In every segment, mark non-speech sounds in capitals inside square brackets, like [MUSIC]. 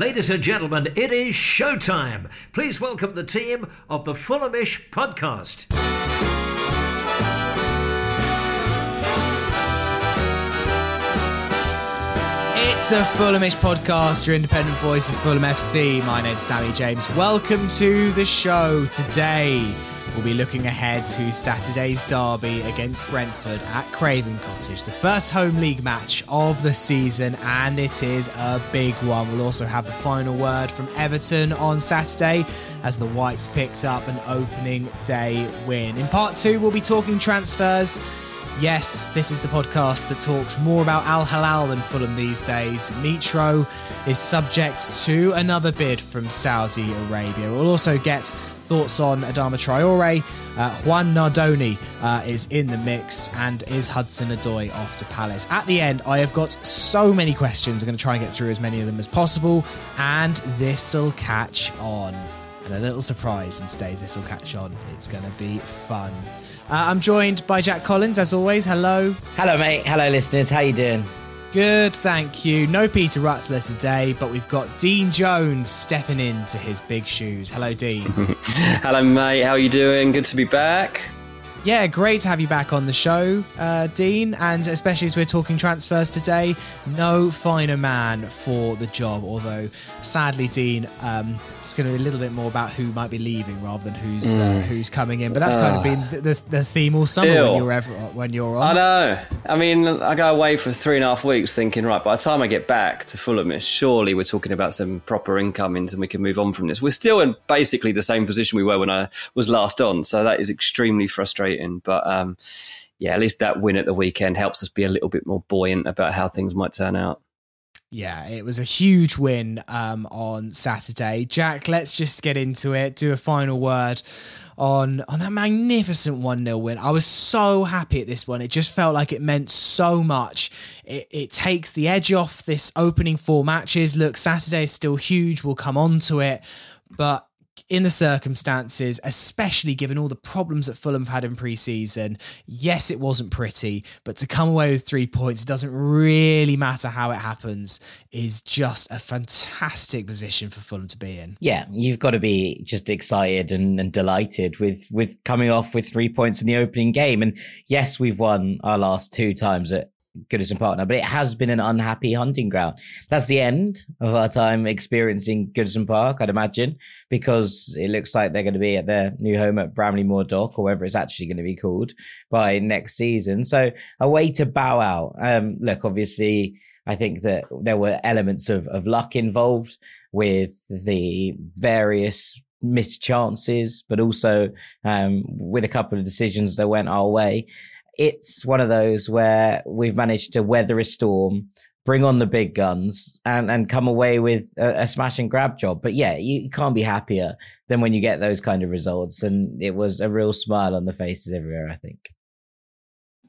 Ladies and gentlemen, it is showtime. Please welcome the team of the Fulhamish podcast. It's the Fulhamish podcast, your independent voice of Fulham FC. My name's Sammy James. Welcome to the show. Today, we'll be looking ahead to Saturday's derby against Brentford at Craven Cottage, the first home league match of the season, and it is a big one. We'll also have the final word from Everton on Saturday as the Whites picked up an opening day win. In part two, we'll be talking transfers. Yes, this is the podcast that talks more about Al Hilal than Fulham these days. Mitro is subject to another bid from Saudi Arabia. We'll also get thoughts on Adama Traore. Uh, Juan Nardoni uh, is in the mix, and is Hudson-Odoi off to Palace? At the end, I have got so many questions. I'm going to try and get through as many of them as possible, and this'll catch on. And a little surprise in today's This'll Catch On. It's going to be fun. Uh, I'm joined by Jack Collins, as always. Hello. Hello, mate. Hello, listeners. How you doing? Good, thank you. No Peter Rutzler today, but we've got Dean Jones stepping into his big shoes. Hello, Dean. [LAUGHS] Hello, mate. How are you doing? Good to be back. Yeah, great to have you back on the show, uh, Dean, and especially as we're talking transfers today, no finer man for the job. Although, sadly, Dean, um, it's going to be a little bit more about who might be leaving rather than who's uh, Mm. who's coming in. But that's kind of been the, the, the theme all summer Still. when you're ever when you're on. I know. I mean, I go away for three and a half weeks thinking, right, by the time I get back to Fulham, surely we're talking about some proper incomings and we can move on from this. We're still in basically the same position we were when I was last on. So that is extremely frustrating. But um, yeah, at least that win at the weekend helps us be a little bit more buoyant about how things might turn out. Yeah, it was a huge win um, on Saturday. Jack, let's just get into it. Do a final word on on that magnificent one 0 win. I was so happy at this one. It just felt like it meant so much. It, it takes the edge off this opening four matches. Look, Saturday is still huge. We'll come on to it, but in the circumstances, especially given all the problems that Fulham have had in pre-season, yes, it wasn't pretty, but to come away with three points, doesn't really matter how it happens, is just a fantastic position for Fulham to be in. Yeah, you've got to be just excited and, and delighted with with coming off with three points in the opening game. And yes, we've won our last two times at Goodison Park now, but it has been an unhappy hunting ground. That's the end of our time experiencing Goodison Park, I'd imagine, because it looks like they're going to be at their new home at Bramley Moor Dock, or whatever it's actually going to be called, by next season. So a way to bow out. Um, look, obviously, I think that there were elements of, of luck involved with the various missed chances, but also um, with a couple of decisions that went our way. It's one of those where we've managed to weather a storm, bring on the big guns, and, and come away with a, a smash and grab job. But yeah, you, you can't be happier than when you get those kind of results. And it was a real smile on the faces everywhere, I think.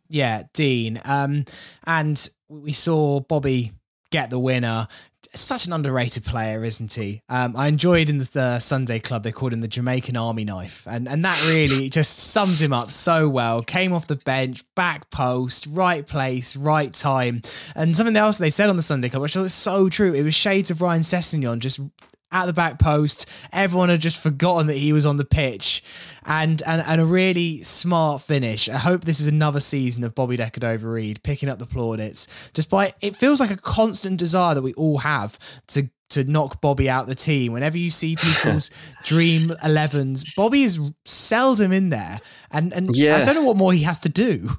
Yeah, Dean. Um, and we saw Bobby get the winner. Such an underrated player, isn't he? Um, I enjoyed in the, the Sunday Club they called him the Jamaican Army knife, and and that really [LAUGHS] just sums him up so well. Came off the bench, back post, right place, right time, and something else they said on the Sunday Club, which was so true. It was shades of Ryan Sessegnon just at the back post. Everyone had just forgotten that he was on the pitch, and and and a really smart finish. I hope this is another season of Bobby De Cordova-Reid picking up the plaudits. Despite it feels like a constant desire that we all have to to knock Bobby out the team. Whenever you see people's [LAUGHS] dream 11s, Bobby is seldom in there, and and I don't know what more he has to do.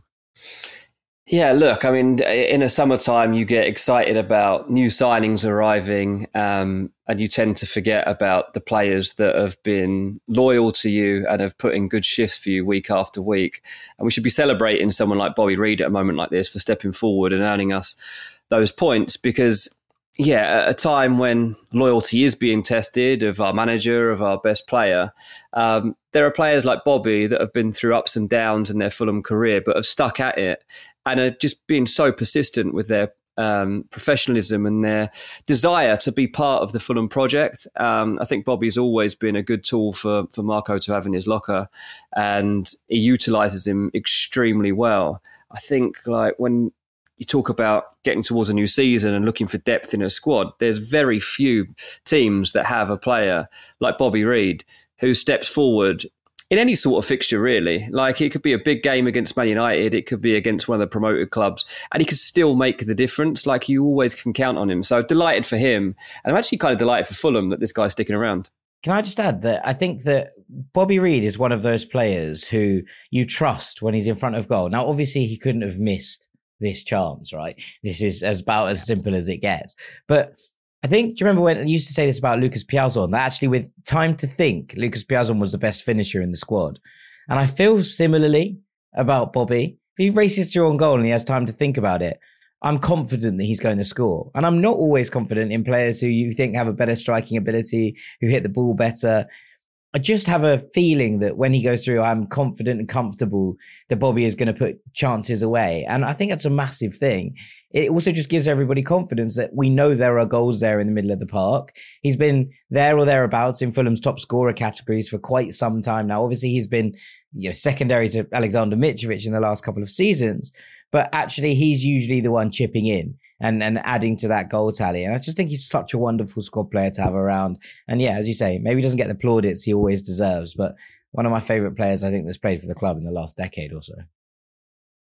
Yeah, look, I mean, in a summertime, you get excited about new signings arriving, um, and you tend to forget about the players that have been loyal to you and have put in good shifts for you week after week. And we should be celebrating someone like Bobby Reid at a moment like this for stepping forward and earning us those points because. Yeah, at a time when loyalty is being tested of our manager, of our best player, um, there are players like Bobby that have been through ups and downs in their Fulham career, but have stuck at it and are just being so persistent with their um, professionalism and their desire to be part of the Fulham project. Um, I think Bobby's always been a good tool for for Marco to have in his locker, and he utilises him extremely well. I think like when you talk about getting towards a new season and looking for depth in a squad. There's very few teams that have a player like Bobby Reid who steps forward in any sort of fixture, really. Like it could be a big game against Man United, it could be against one of the promoted clubs, and he could still make the difference. Like you always can count on him. So delighted for him, and I'm actually kind of delighted for Fulham that this guy's sticking around. Can I just add that I think that Bobby Reid is one of those players who you trust when he's in front of goal. Now, obviously, he couldn't have missed this chance, right? This is as about as simple as it gets. But I think, do you remember when I used to say this about Lucas Piazon? That actually, with time to think, Lucas Piazon was the best finisher in the squad. And I feel similarly about Bobby. If he races through on goal and he has time to think about it, I'm confident that he's going to score. And I'm not always confident in players who you think have a better striking ability, who hit the ball better. I just have a feeling that when he goes through, I'm confident and comfortable that Bobby is going to put chances away. And I think that's a massive thing. It also just gives everybody confidence that we know there are goals there in the middle of the park. He's been there or thereabouts in Fulham's top scorer categories for quite some time now. Obviously, he's been you know, secondary to Alexander Mitrovic in the last couple of seasons, but actually, he's usually the one chipping in and, and adding to that goal tally. And I just think he's such a wonderful squad player to have around. And yeah, as you say, maybe he doesn't get the plaudits he always deserves, but one of my favorite players I think that's played for the club in the last decade or so.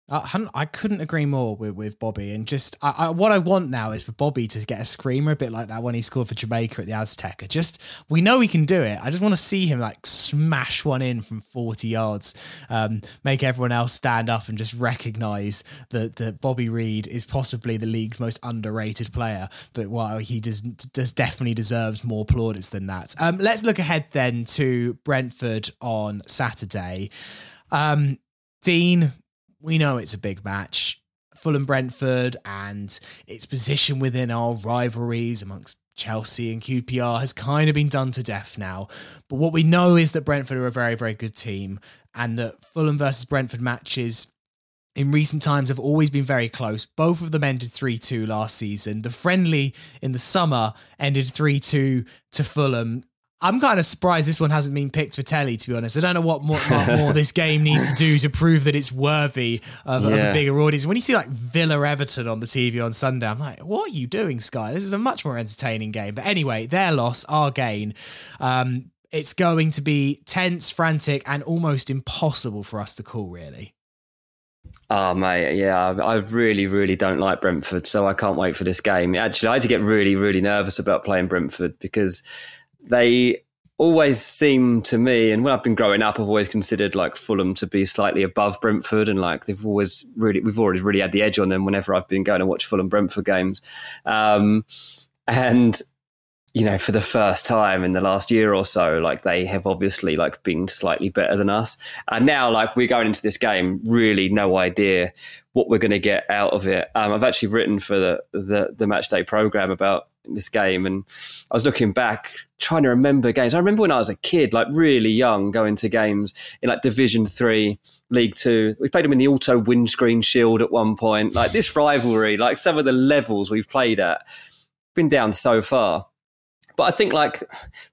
Uh, I couldn't agree more with, with Bobby. And just I, I, what I want now is for Bobby to get a screamer a bit like that when he scored for Jamaica at the Azteca. Just we know he can do it. I just want to see him like smash one in from 40 yards, um, make everyone else stand up and just recognize that, that Bobby Reid is possibly the league's most underrated player. But while he does, does definitely deserves more plaudits than that. Um, let's look ahead then to Brentford on Saturday. Um, Dean, we know it's a big match. Fulham Brentford and its position within our rivalries amongst Chelsea and QPR has kind of been done to death now. But what we know is that Brentford are a very, very good team and that Fulham versus Brentford matches in recent times have always been very close. Both of them ended 3 2 last season. The friendly in the summer ended 3 2 to Fulham. I'm kind of surprised this one hasn't been picked for telly, to be honest. I don't know what more, what more this game needs to do to prove that it's worthy of, yeah. of, a bigger audience. When you see like Villa Everton on the TV on Sunday, I'm like, what are you doing, Sky? This is a much more entertaining game. But anyway, their loss, our gain. Um, it's going to be tense, frantic, and almost impossible for us to call, really. Oh mate, yeah, I really, really don't like Brentford, so I can't wait for this game. Actually, I had to get really, really nervous about playing Brentford because they always seem to me, and when I've been growing up, I've always considered like Fulham to be slightly above Brentford, and like they've always really, we've already really had the edge on them whenever I've been going to watch Fulham Brentford games, um, and you know, for the first time in the last year or so, like they have obviously like been slightly better than us, and now like we're going into this game, really no idea what we're going to get out of it. Um, I've actually written for the, the the match day program about this game, and I was looking back, trying to remember games. I remember when I was a kid, like really young, going to games in like Division Three, League Two. We played them in the Auto Windscreen Shield at one point. Like this rivalry, like some of the levels we've played at, been down so far. But I think like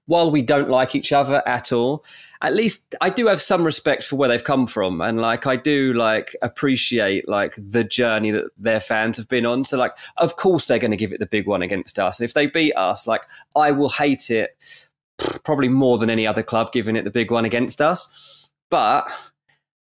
while we don't like each other at all, at least I do have some respect for where they've come from, and like I do like appreciate like the journey that their fans have been on. So like, of course they're going to give it the big one against us. If they beat us, like I will hate it probably more than any other club giving it the big one against us. But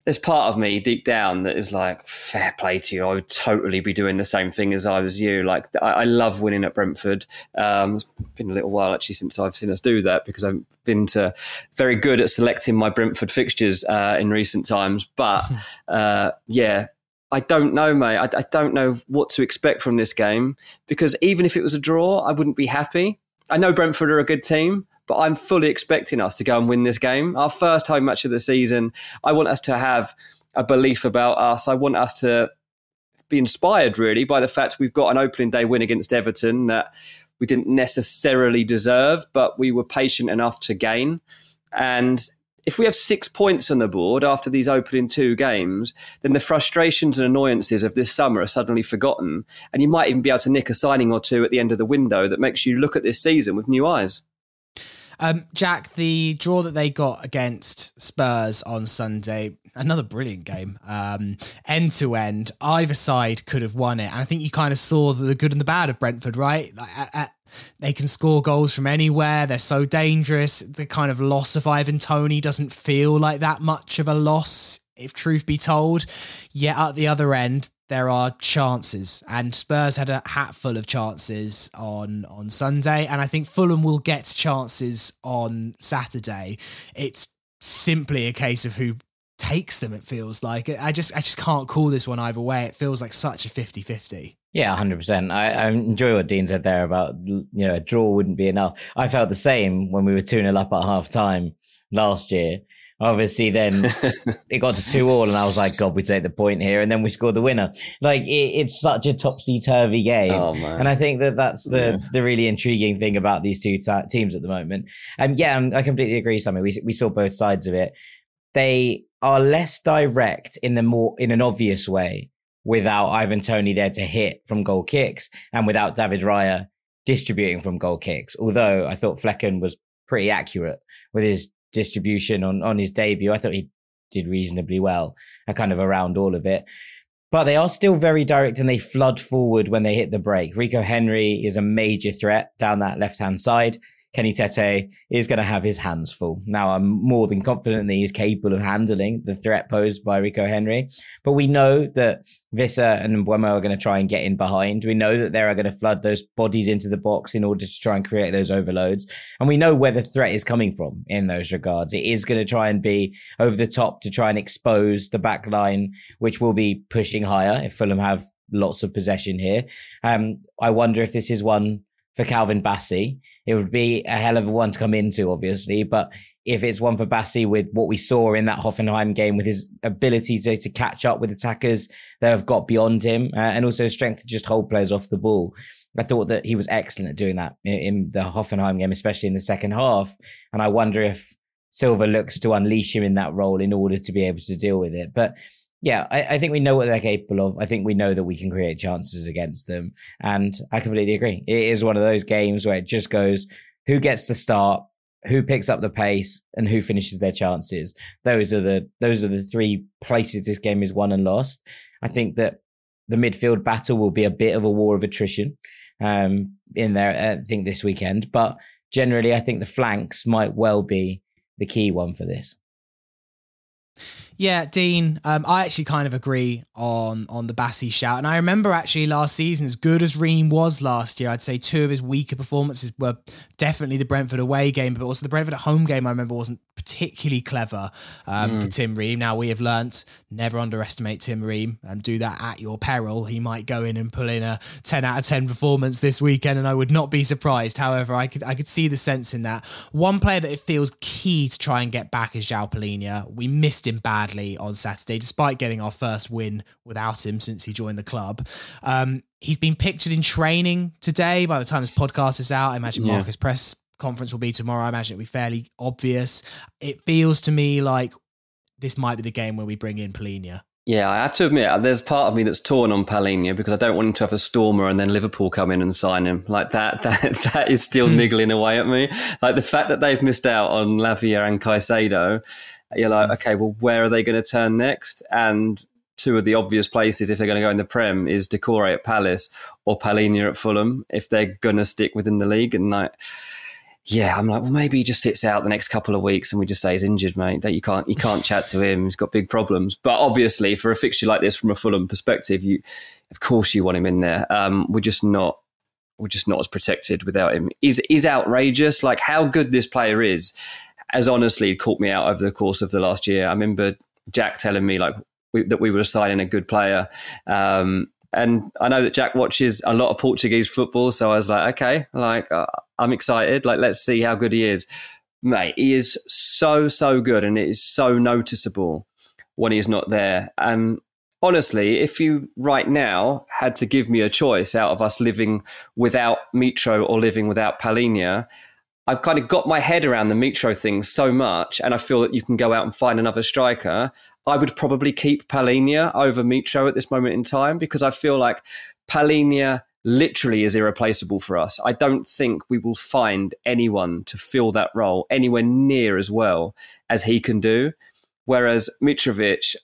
there's part of me deep down that is like, fair play to you. I would totally be doing the same thing as I was you. Like, I, I love winning at Brentford. Um, it's been a little while actually since I've seen us do that because I've been to, very good at selecting my Brentford fixtures uh, in recent times. But uh, yeah, I don't know, mate. I, I don't know what to expect from this game because even if it was a draw, I wouldn't be happy. I know Brentford are a good team, but I'm fully expecting us to go and win this game. Our first home match of the season. I want us to have a belief about us. I want us to be inspired really by the fact we've got an opening day win against Everton that we didn't necessarily deserve, but we were patient enough to gain. And if we have six points on the board after these opening two games, then the frustrations and annoyances of this summer are suddenly forgotten. And you might even be able to nick a signing or two at the end of the window that makes you look at this season with new eyes. Um, Jack, the draw that they got against Spurs on Sunday, another brilliant game, um, end to end. Either side could have won it, and I think you kind of saw the good and the bad of Brentford, right? Like, at, at, they can score goals from anywhere. They're so dangerous. The kind of loss of Ivan Toney doesn't feel like that much of a loss, if truth be told. Yet at the other end, there are chances, and Spurs had a hatful of chances on on Sunday, and I think Fulham will get chances on Saturday. It's simply a case of who takes them it feels like. I just i just can't call this one either way. It feels like such a 50-50 yeah 100% I, I enjoy what dean said there about you know a draw wouldn't be enough. I felt the same when we were 2-0 up at half time last year obviously then [LAUGHS] it got to two all and i was like god we take the point here and then we scored the winner like it, it's such a topsy-turvy game oh, and i think that that's the yeah. the really intriguing thing about these two t- teams at the moment and yeah um, i completely agree Sammy. we, we saw both sides of it they are less direct in the more in an obvious way without ivan Toney there to hit from goal kicks and without david raya distributing from goal kicks although i thought Flekken was pretty accurate with his distribution on, on his debut. I thought he did reasonably well, uh, kind of around all of it. But they are still very direct and they flood forward when they hit the break. Rico Henry is a major threat down that left hand side. Kenny Tete is going to have his hands full. Now, I'm more than confident that he's capable of handling the threat posed by Rico Henry. But we know that Wissa and Mbeumo are going to try and get in behind. We know that they are going to flood those bodies into the box in order to try and create those overloads. And we know where the threat is coming from in those regards. It is going to try and be over the top to try and expose the back line, which will be pushing higher if Fulham have lots of possession here. Um, I wonder if this is one for Calvin Bassey. It would be a hell of a one to come into, obviously. But if it's one for Bassey with what we saw in that Hoffenheim game, with his ability to, to catch up with attackers that have got beyond him, uh, and also strength to just hold players off the ball, I thought that he was excellent at doing that in, in the Hoffenheim game, especially in the second half. And I wonder if Silva looks to unleash him in that role in order to be able to deal with it. But yeah, I, I, think we know what they're capable of. I think we know that we can create chances against them. And I completely agree. It is one of those games where it just goes who gets the start, who picks up the pace, and who finishes their chances. Those are the those are the three places this game is won and lost. I think that the midfield battle will be a bit of a war of attrition um, in there, I think, this weekend. But generally, I think the flanks might well be the key one for this. Yeah, Dean, um, I actually kind of agree on on the Bassey shout. And I remember actually last season, as good as Ream was last year, I'd say two of his weaker performances were definitely the Brentford away game, but also the Brentford at home game, I remember wasn't particularly clever um, mm. for Tim Ream. Now, we have learnt never underestimate Tim Ream and do that at your peril. He might go in and pull in a 10 out of 10 performance this weekend, and I would not be surprised. However, I could I could see the sense in that. One player that it feels key to try and get back is João Palhinha. We missed him badly badly on Saturday, despite getting our first win without him since he joined the club. Um, he's been pictured in training today. By the time this podcast is out, I imagine yeah. Marco's press conference will be tomorrow. I imagine it'll be fairly obvious. It feels to me like this might be the game where we bring in Palhinha. Yeah, I have to admit, there's part of me that's torn on Palhinha because I don't want him to have a stormer and then Liverpool come in and sign him. Like that, [LAUGHS] that, that is still hmm. niggling away at me. Like the fact that they've missed out on Lavia and Caicedo you're like, okay, well, where are they going to turn next? And two of the obvious places, if they're going to go in the Prem, is Doucouré at Palace or Palhinha at Fulham, if they're going to stick within the league. And like, yeah, I'm like, well, maybe he just sits out the next couple of weeks and we just say he's injured, mate. That you can't, you can't chat to him. He's got big problems. But obviously, for a fixture like this, from a Fulham perspective, you, of course, you want him in there. Um, we're just not, we're just not as protected without him. Is is outrageous. Like how good this player is has honestly caught me out over the course of the last year. I remember Jack telling me like we, that we were signing a good player. Um, and I know that Jack watches a lot of Portuguese football, so I was like, okay, like uh, I'm excited. Like, let's see how good he is, mate. He is so so good, and it is so noticeable when he's not there. And honestly, if you right now had to give me a choice out of us living without Mitro or living without Palhinha, I've kind of got my head around the Mitro thing so much, and I feel that you can go out and find another striker. I would probably keep Palhinha over Mitro at this moment in time because I feel like Palhinha literally is irreplaceable for us. I don't think we will find anyone to fill that role anywhere near as well as he can do. Whereas Mitrovic,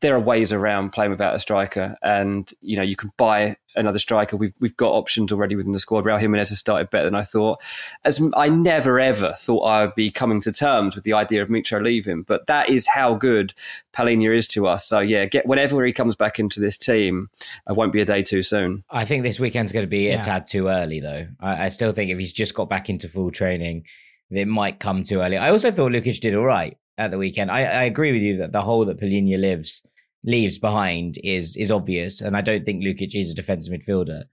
there are ways around playing without a striker, and you know you can buy another striker. We've we've got options already within the squad. Raul Jimenez has started better than I thought. As I never ever thought I would be coming to terms with the idea of Mitro leaving, but that is how good Palhinha is to us. So yeah, get whenever he comes back into this team, it won't be a day too soon. I think this weekend's going to be yeah. a tad too early, though. I, I still think if he's just got back into full training, it might come too early. I also thought Lukic did all right at the weekend. I, I agree with you that the hole that Palhinha lives leaves behind is is obvious, and I don't think Lukic is a defensive midfielder.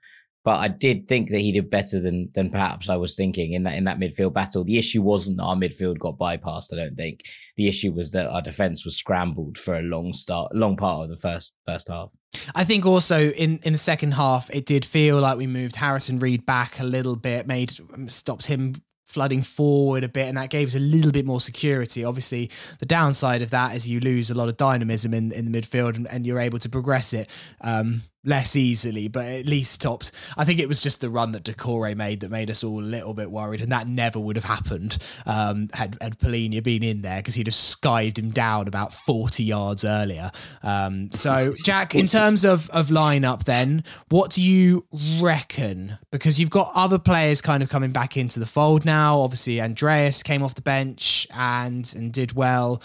But I did think that he did better than than perhaps I was thinking in that in that midfield battle. The issue wasn't that our midfield got bypassed. I don't think the issue was that our defense was scrambled for a long start, long part of the first first half. I think also in, in the second half, it did feel like we moved Harrison Reid back a little bit, made stopped him flooding forward a bit, and that gave us a little bit more security. Obviously, the downside of that is you lose a lot of dynamism in, in the midfield, and, and you're able to progress it. Um, less easily, but at least stopped. I think it was just the run that Doucouré made that made us all a little bit worried, and that never would have happened um, had had Palhinha been in there because he'd have skived him down about forty yards earlier. Um, so, Jack, in terms of of lineup, then what do you reckon? Because you've got other players kind of coming back into the fold now. Obviously, Andreas came off the bench and and did well.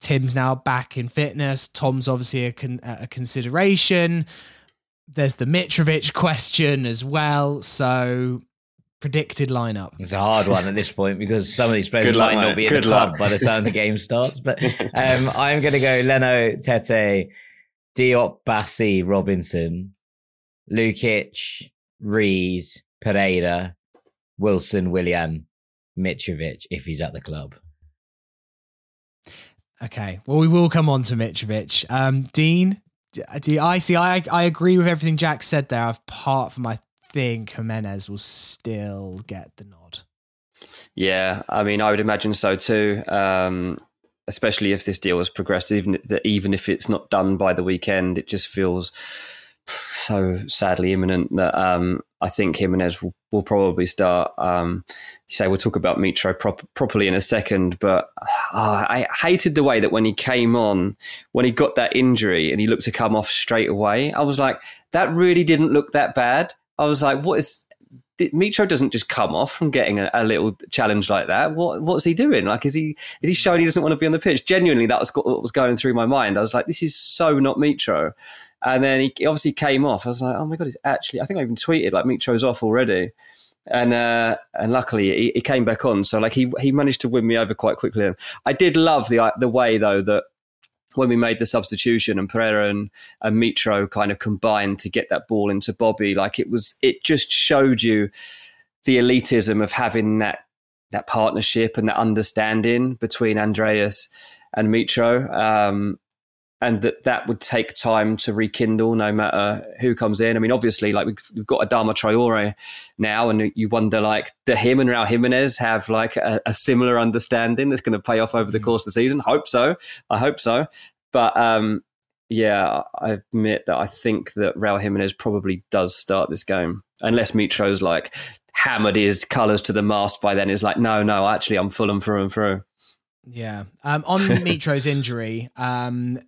Tim's now back in fitness. Tom's obviously a, con- a consideration. There's the Mitrovic [LAUGHS] question as well. So predicted lineup. It's a hard one at this point because some of these players might not be in Good the club luck. by the time the game starts. But [LAUGHS] um, I'm going to go Leno, Tete, Diop, Bassey, Robinson, Lukic, Reid, Pereira, Wilson, Willian, Mitrovic if he's at the club. Okay. Well, we will come on to Mitrovic. Um, Dean, do I see? I I agree with everything Jack said there. Apart from I think Jimenez will still get the nod. Yeah, I mean, I would imagine so too. Um, especially if this deal has progressed, even even if it's not done by the weekend, it just feels so sadly imminent that um, I think Jimenez will, will probably start. Um, say we'll talk about Mitro prop- properly in a second, but uh, I hated the way that when he came on, when he got that injury and he looked to come off straight away, I was like, that really didn't look that bad. I was like, what is Mitro doesn't just come off from getting a, a, little challenge like that. What what's he doing? Like, is he is he showing he doesn't want to be on the pitch? Genuinely, that was what was going through my mind. I was like, this is so not Mitro. And then he obviously came off. I was like, oh my god, he's actually. I think I even tweeted like Mitro's off already. And uh, and luckily he, he, came back on. So like he he managed to win me over quite quickly. I did love the the way though that when we made the substitution and Pereira and, and Mitro kind of combined to get that ball into Bobby, like it was, it just showed you the elitism of having that that partnership and that understanding between Andreas and Mitro. Um, and that that would take time to rekindle no matter who comes in. I mean, obviously, like we've, we've got Adama Traore now, and you wonder, like, do him and Raul Jimenez have like a, a similar understanding that's going to pay off over the mm. course of the season? Hope so. I hope so. But um, yeah, I admit that I think that Raul Jimenez probably does start this game, unless Mitro's like hammered his colours to the mast by then. Is like, no, no, actually, I'm Fulham through and through. Yeah. Um, on Mitro's [LAUGHS] injury, um,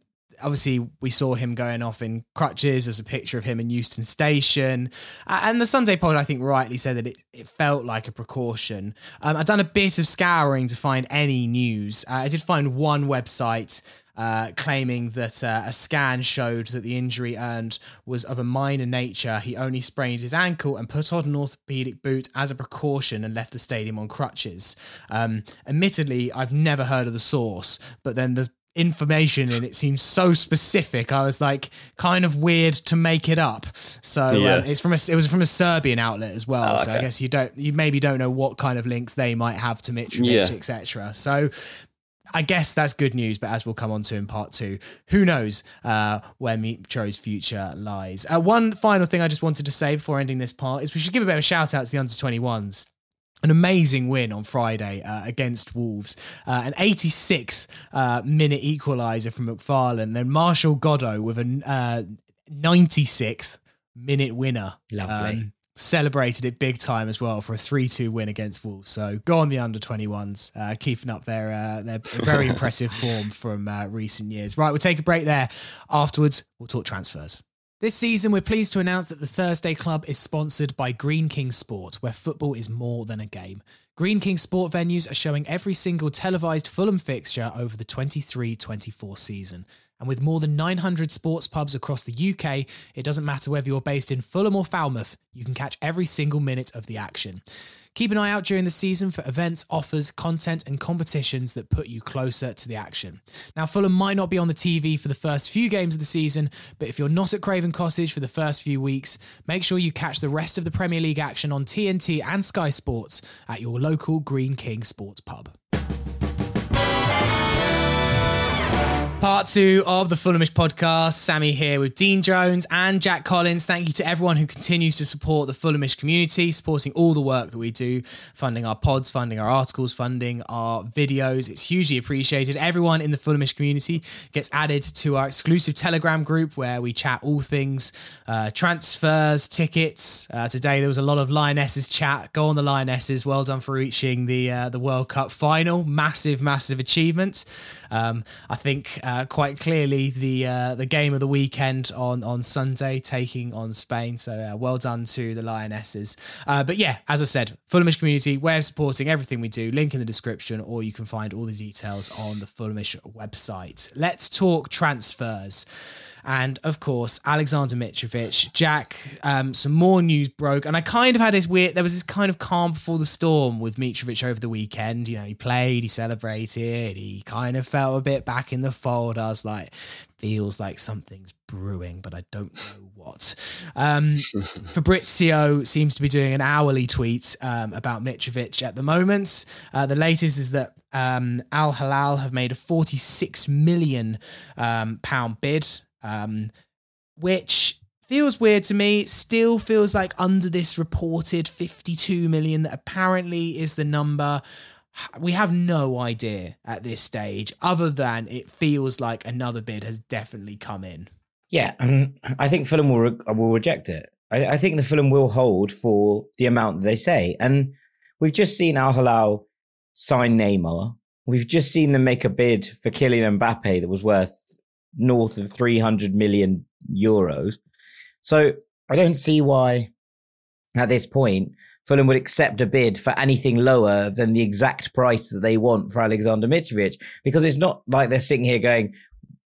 obviously we saw him going off in crutches. There's a picture of him in Euston Station. and the Sunday Pod, I think, rightly said that it, it felt like a precaution. Um, I've done a bit of scouring to find any news. Uh, I did find one website uh, claiming that uh, a scan showed that the injury earned was of a minor nature. He only sprained his ankle and put on an orthopedic boot as a precaution and left the stadium on crutches. Um, admittedly, I've never heard of the source, but then the information and it seems so specific. I was like, kind of weird to make it up. So um, yeah. um, it's from a it was from a Serbian outlet as well. Oh, okay. So I guess you don't you maybe don't know what kind of links they might have to Mitrovic, yeah. etc. So I guess that's good news, but as we'll come on to in part two, who knows uh, where Mitro's future lies. Uh, one final thing I just wanted to say before ending this part is we should give a bit of a shout out to the under 21s an amazing win on Friday uh, against Wolves, uh, an 86th uh, minute equaliser from McFarland, then Martial Godo with a 96th uh, minute winner. Lovely. Um, celebrated it big time as well for a 3-2 win against Wolves. So go on the under 21s, uh, keeping up their uh, their very [LAUGHS] impressive form from uh, recent years. Right, we'll take a break there. Afterwards, we'll talk transfers. This season, we're pleased to announce that the Thursday Club is sponsored by Greene King Sport, where football is more than a game. Greene King Sport venues are showing every single televised Fulham fixture over the 23 24 season. And with more than 900 sports pubs across the UK, it doesn't matter whether you're based in Fulham or Falmouth, you can catch every single minute of the action. Keep an eye out during the season for events, offers, content, and competitions that put you closer to the action. Now, Fulham might not be on the TV for the first few games of the season, but if you're not at Craven Cottage for the first few weeks, make sure you catch the rest of the Premier League action on TNT and Sky Sports at your local Greene King Sports Pub. Part two of the Fulhamish podcast. Sammy here with Dean Jones and Jack Collins. Thank you to everyone who continues to support the Fulhamish community, supporting all the work that we do, funding our pods, funding our articles, funding our videos. It's hugely appreciated. Everyone in the Fulhamish community gets added to our exclusive Telegram group where we chat all things uh, transfers, tickets. Uh, today there was a lot of Lionesses chat. Go on the Lionesses. Well done for reaching the uh, the World Cup final. Massive, massive achievement. Um, I think uh, quite clearly the uh, the game of the weekend on on Sunday, taking on Spain. So uh, well done to the Lionesses. Uh, but yeah, as I said, Fulhamish community, we're supporting everything we do. Link in the description, or you can find all the details on the Fulhamish website. Let's talk transfers. And of course, Alexander Mitrovic, Jack, um, some more news broke. And I kind of had this weird, there was this kind of calm before the storm with Mitrovic over the weekend. You know, he played, he celebrated, he kind of felt a bit back in the fold. I was like, feels like something's brewing, but I don't know what. Um, [LAUGHS] Fabrizio seems to be doing an hourly tweet um, about Mitrovic at the moment. Uh, the latest is that um, Al Hilal have made a 46 million um, pound bid um, which feels weird to me. Still feels like under this reported 52 million that apparently is the number. We have no idea at this stage, other than it feels like another bid has definitely come in. Yeah, I think Fulham will re- will reject it. I, I, think the Fulham will hold for the amount that they say, and we've just seen Al Hilal sign Neymar. We've just seen them make a bid for Kylian Mbappe that was worth north of 300 million euros. So I don't see why at this point Fulham would accept a bid for anything lower than the exact price that they want for Alexander Mitrovic because it's not like they're sitting here going,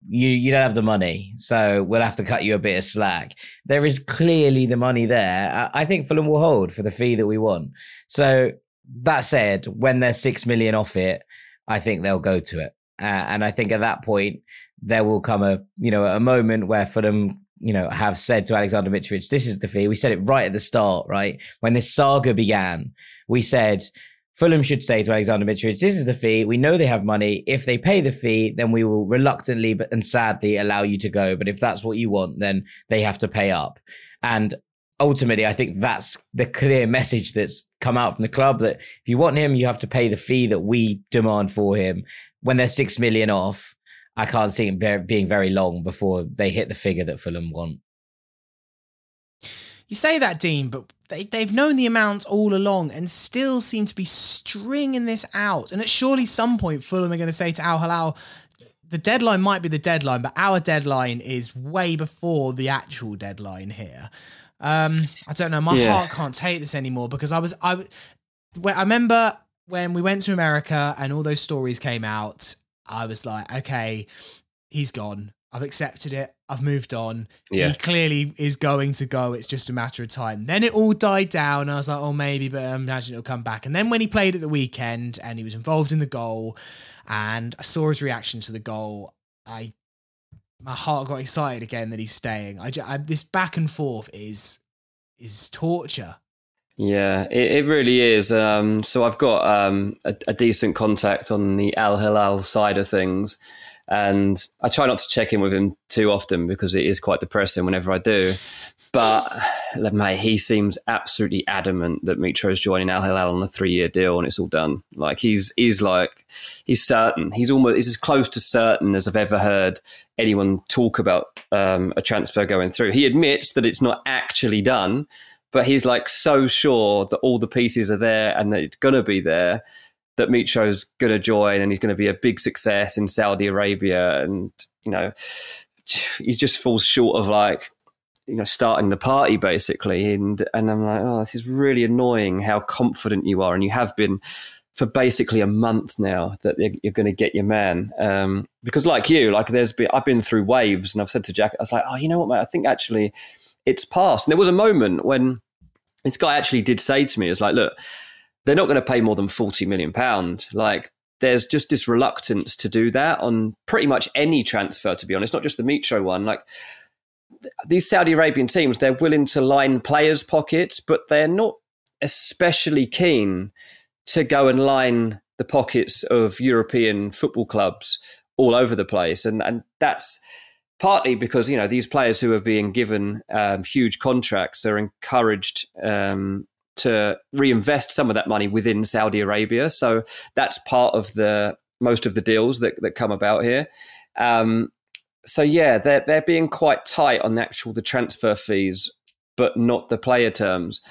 you you don't have the money, so we'll have to cut you a bit of slack. There is clearly the money there. I think Fulham will hold for the fee that we want. So that said, when they're six million off it, I think they'll go to it. Uh, and I think at that point, there will come a you know a moment where Fulham you know have said to Alexander Mitrovic, this is the fee. We said it right at the start, right when this saga began. We said Fulham should say to Alexander Mitrovic, this is the fee. We know they have money. If they pay the fee, then we will reluctantly but and sadly allow you to go. But if that's what you want, then they have to pay up. And ultimately, I think that's the clear message that's come out from the club that if you want him, you have to pay the fee that we demand for him. When they're six million off, I can't see it being very long before they hit the figure that Fulham want. You say that, Dean, but they, they've known the amount all along and still seem to be stringing this out. And at surely some point, Fulham are going to say to Al Hilal, the deadline might be the deadline, but our deadline is way before the actual deadline here. Um, I don't know. My yeah. heart can't take this anymore because I was I, I remember when we went to America and all those stories came out, I was like, okay, he's gone. I've accepted it. I've moved on. Yeah. He clearly is going to go. It's just a matter of time. Then it all died down. I was like, oh, maybe, but I imagine it'll come back. And then when he played at the weekend and he was involved in the goal and I saw his reaction to the goal, I my heart got excited again that he's staying. I, just, I this back and forth is is torture. Yeah, it, it really is. Um, so I've got um, a, a, decent contact on the Al Hilal side of things, and I try not to check in with him too often because it is quite depressing whenever I do. But [SIGHS] mate, he seems absolutely adamant that Mitro is joining Al Hilal on a three-year deal, and it's all done. Like he's he's like he's certain. He's almost he's as close to certain as I've ever heard anyone talk about um, a transfer going through. He admits that it's not actually done, but he's like so sure that all the pieces are there and that it's going to be there that Mitro's going to join and he's going to be a big success in Saudi Arabia. And, you know, he just falls short of like, you know, starting the party basically. And, and I'm like, oh, this is really annoying how confident you are. And you have been for basically a month now that you're going to get your man. Um, because like you, like there's been, I've been through waves and I've said to Jack, I was like, oh, you know what, mate, I think actually it's past. And there was a moment when this guy actually did say to me, it's like, look, they're not going to pay more than 40 million pounds. Like there's just this reluctance to do that on pretty much any transfer, to be honest, not just the Mitro one. Like these Saudi Arabian teams, they're willing to line players' pockets, but they're not especially keen to go and line the pockets of European football clubs all over the place. And, and that's partly because, you know, these players who are being given um, huge contracts are encouraged um, to reinvest some of that money within Saudi Arabia. So that's part of the most of the deals that, that come about here. Um, so yeah, they're they're being quite tight on the actual the transfer fees, but not the player terms.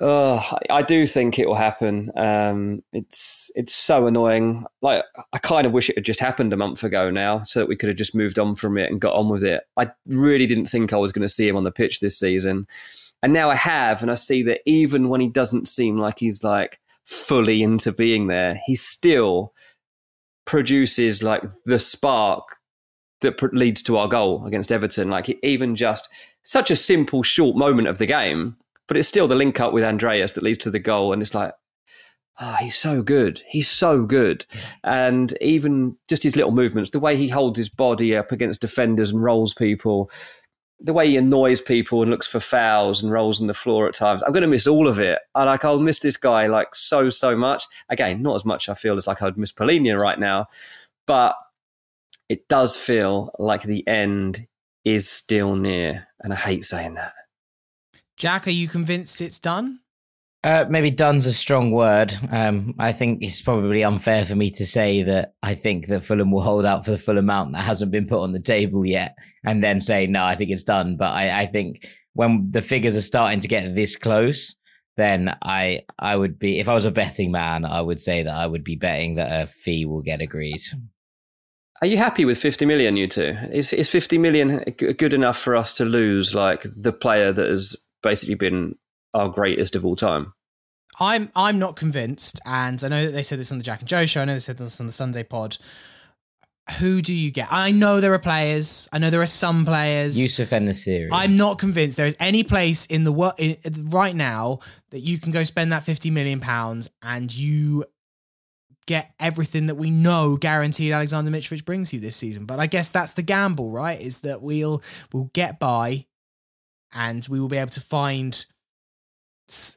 Oh, I do think it will happen. Um, it's it's so annoying. Like I kind of wish it had just happened a month ago now, so that we could have just moved on from it and got on with it. I really didn't think I was going to see him on the pitch this season. And now I have, and I see that even when he doesn't seem like he's like fully into being there, he still produces like the spark that leads to our goal against Everton. Like even just such a simple, short moment of the game, but it's still the link up with Andreas that leads to the goal. And it's like, oh, he's so good. He's so good. And even just his little movements, the way he holds his body up against defenders and rolls people, the way he annoys people and looks for fouls and rolls on the floor at times. I'm going to miss all of it. I like I'll miss this guy like so so much. Again, not as much I feel as like I'd miss Palhinha right now, but it does feel like the end is still near, and I hate saying that. Jack, are you convinced it's done? Uh, maybe done's a strong word. Um, I think it's probably unfair for me to say that I think that Fulham will hold out for the full amount that hasn't been put on the table yet, and then say no, I think it's done. But I, I think when the figures are starting to get this close, then I I would be if I was a betting man, I would say that I would be betting that a fee will get agreed. Are you happy with 50 million, you two? Is, is 50 million good enough for us to lose like the player that has basically been our greatest of all time? I'm I'm not convinced, and I know that they said this on the Jack and Joe show. I know they said this on the Sunday pod. Who do you get? I know there are players. I know there are some players. Yusuf En-Nesyri. I'm not convinced there is any place in the world right now that you can go spend that 50 million pounds and you get everything that we know guaranteed Alexander Mitrovic brings you this season. But I guess that's the gamble, right? Is that we'll we'll get by and we will be able to find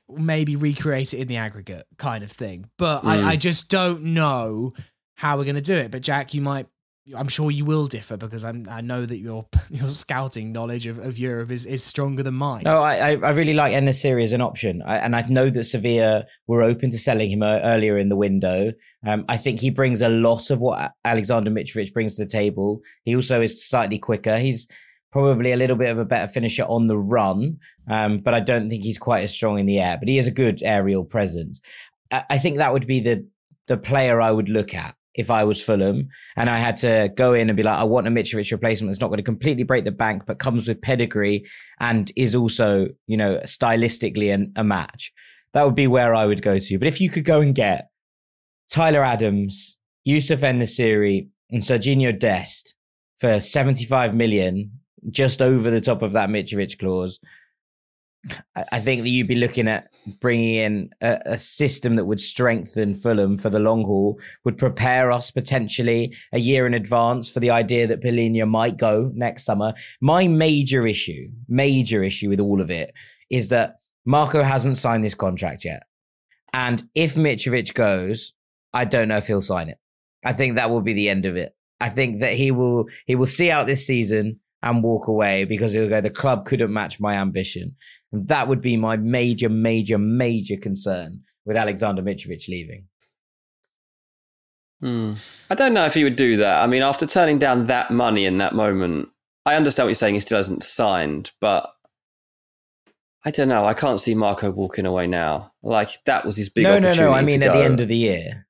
maybe recreate it in the aggregate kind of thing. But mm. I, I just don't know how we're going to do it. But Jack, you might I'm sure you will differ because I'm, I know that your [LAUGHS] your scouting knowledge of, of Europe is, is stronger than mine. No, I I really like En-Nesyri as an option, I, and I know that Sevilla were open to selling him uh, earlier in the window. Um, I think he brings a lot of what Alexander Mitrovic brings to the table. He also is slightly quicker. He's probably a little bit of a better finisher on the run, um, but I don't think he's quite as strong in the air. But he has a good aerial presence. I, I think that would be the the player I would look at if I was Fulham and I had to go in and be like, I want a Mitrovic replacement that's not going to completely break the bank, but comes with pedigree and is also, you know, stylistically an, a match. That would be where I would go to. But if you could go and get Tyler Adams, Yusuf En-Nesyri, and Sergiño Dest for 75 million, just over the top of that Mitrovic clause, I think that you'd be looking at bringing in a, a, system that would strengthen Fulham for the long haul, would prepare us potentially a year in advance for the idea that Palhinha might go next summer. My major issue, major issue with all of it is that Marco hasn't signed this contract yet. And if Mitrovic goes, I don't know if he'll sign it. I think that will be the end of it. I think that he will he will see out this season and walk away because he'll go, the club couldn't match my ambition. And that would be my major, major, major concern with Alexander Mitrovic leaving. Hmm. I don't know if he would do that. I mean, after turning down that money in that moment, I understand what you're saying. He still hasn't signed, but I don't know. I can't see Marco walking away now. Like that was his big. No, no, no. I mean, at the end of the year.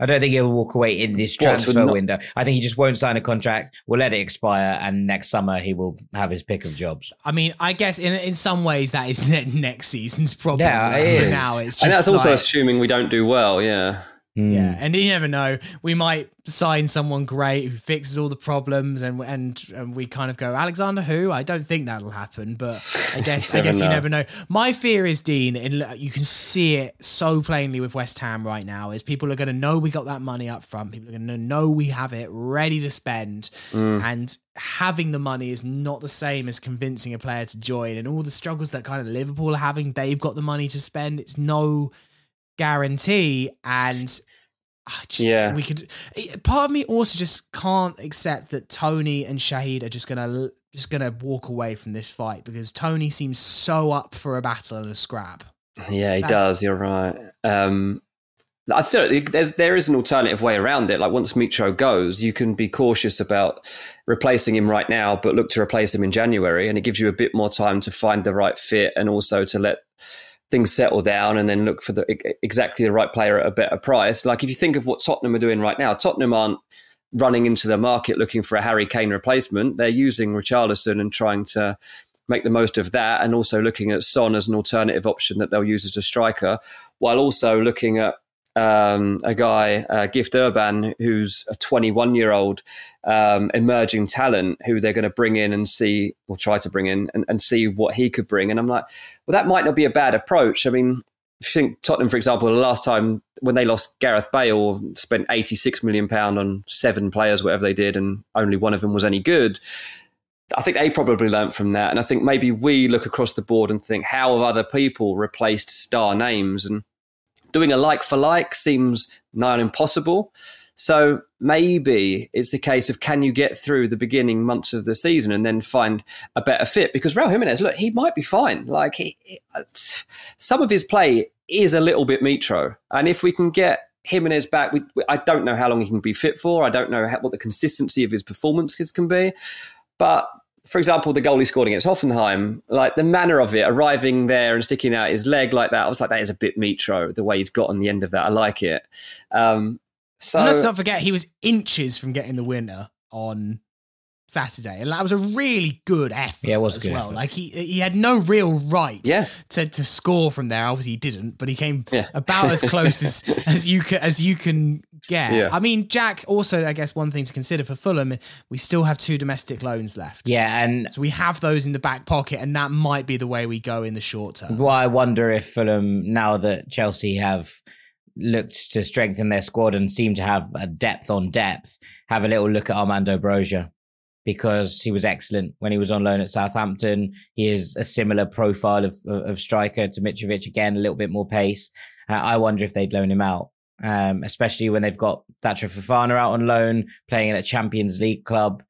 I don't think he'll walk away in this transfer not- window. I think he just won't sign a contract. We'll let it expire, and next summer he will have his pick of jobs. I mean, I guess in in some ways that is [LAUGHS] next season's problem. Yeah, it is. now it's just and that's like, also assuming we don't do well. Yeah. Mm. Yeah, and you never know. We might sign someone great who fixes all the problems, and and, and we kind of go Alexander who? I don't think that'll happen, but I [LAUGHS] guess I guess know. you never know. My fear is Dean, and you can see it so plainly with West Ham right now. Is people are going to know we got that money up front. People are going to know we have it ready to spend, mm. and having the money is not the same as convincing a player to join. And all the struggles that kind of Liverpool are having, they've got the money to spend. It's no guarantee and ah, just, yeah. we could eh, part of me also just can't accept that tony and shahid are just gonna just gonna walk away from this fight because tony seems so up for a battle and a scrap. Yeah he That's, does you're right. Um I think there's there is an alternative way around it. Like once Mitro goes, you can be cautious about replacing him right now, but look to replace him in January, and it gives you a bit more time to find the right fit and also to let things settle down and then look for the exactly the right player at a better price. Like if you think of what Tottenham are doing right now, Tottenham aren't running into the market looking for a Harry Kane replacement. They're using Richarlison and trying to make the most of that, and also looking at Son as an alternative option that they'll use as a striker, while also looking at um, a guy, uh, Gift Orban, who's a 21 year old um, emerging talent who they're going to bring in and see, or try to bring in and, and, see what he could bring. And I'm like, well, that might not be a bad approach. I mean, if you think Tottenham, for example, the last time when they lost Gareth Bale, spent 86 million pound on seven players, whatever they did, and only one of them was any good. I think they probably learned from that. And I think maybe we look across the board and think, how have other people replaced star names? And doing a like for like seems nigh on impossible. So maybe it's the case of can you get through the beginning months of the season and then find a better fit? Because Raul Jimenez, look, he might be fine. Like he, uh, some of his play is a little bit Mitro, and if we can get Jimenez back, we, I don't know how long he can be fit for. I don't know how, what the consistency of his performances can be, but for example, the goal he scored against Hoffenheim, like the manner of it, arriving there and sticking out his leg like that, I was like, that is a bit Mitro, the way he's got on the end of that. I like it. Um, so and let's not forget, he was inches from getting the winner on Saturday, and that was a really good effort. Yeah, it was as well. Effort. Like he he had no real right yeah. to to score from there. Obviously, he didn't, but he came yeah. about as close as [LAUGHS] as you can as you can get. Yeah. I mean, Jack. Also, I guess one thing to consider for Fulham, we still have two domestic loans left. Yeah, and so we have those in the back pocket, and that might be the way we go in the short term. Well, I wonder if Fulham, now that Chelsea have looked to strengthen their squad and seem to have a depth on depth, have a little look at Armando Broja because he was excellent when he was on loan at Southampton. He is a similar profile of, of striker to Mitrovic. Again, a little bit more pace. Uh, I wonder if they'd loan him out, um, especially when they've got Thatcher Fofana out on loan, playing at a Champions League club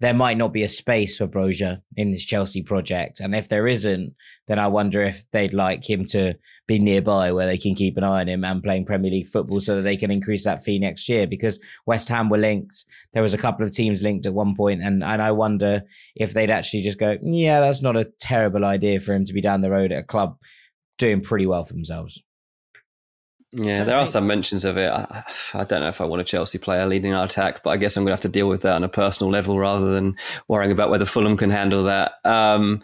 there might not be a space for Broja in this Chelsea project. And if there isn't, then I wonder if they'd like him to be nearby where they can keep an eye on him and playing Premier League football so that they can increase that fee next year. Because West Ham were linked. There was a couple of teams linked at one point, and, and I wonder if they'd actually just go, yeah, that's not a terrible idea for him to be down the road at a club doing pretty well for themselves. Yeah, there are some mentions of it. I, I, don't know if I want a Chelsea player leading our attack, but I guess I'm going to have to deal with that on a personal level rather than worrying about whether Fulham can handle that. Um,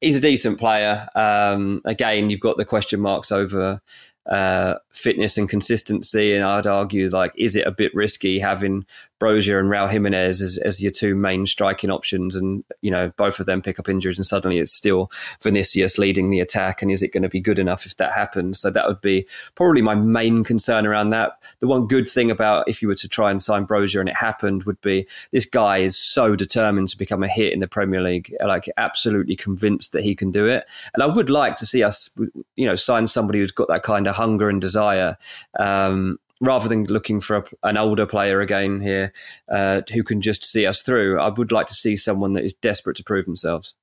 he's a decent player. Um, again, you've got the question marks over uh, fitness and consistency. And I'd argue, like, is it a bit risky having Broja and Raul Jimenez as, as your two main striking options? And, you know, both of them pick up injuries and suddenly it's still Vinicius leading the attack. And is it going to be good enough if that happens? So that would be probably my main concern around that. The one good thing about if you were to try and sign Broja and it happened would be this guy is so determined to become a hit in the Premier League, like, absolutely convinced that he can do it. And I would like to see us, you know, sign somebody who's got that kind of hunger and desire. Um, rather than looking for a, an older player again here uh, who can just see us through, I would like to see someone that is desperate to prove themselves.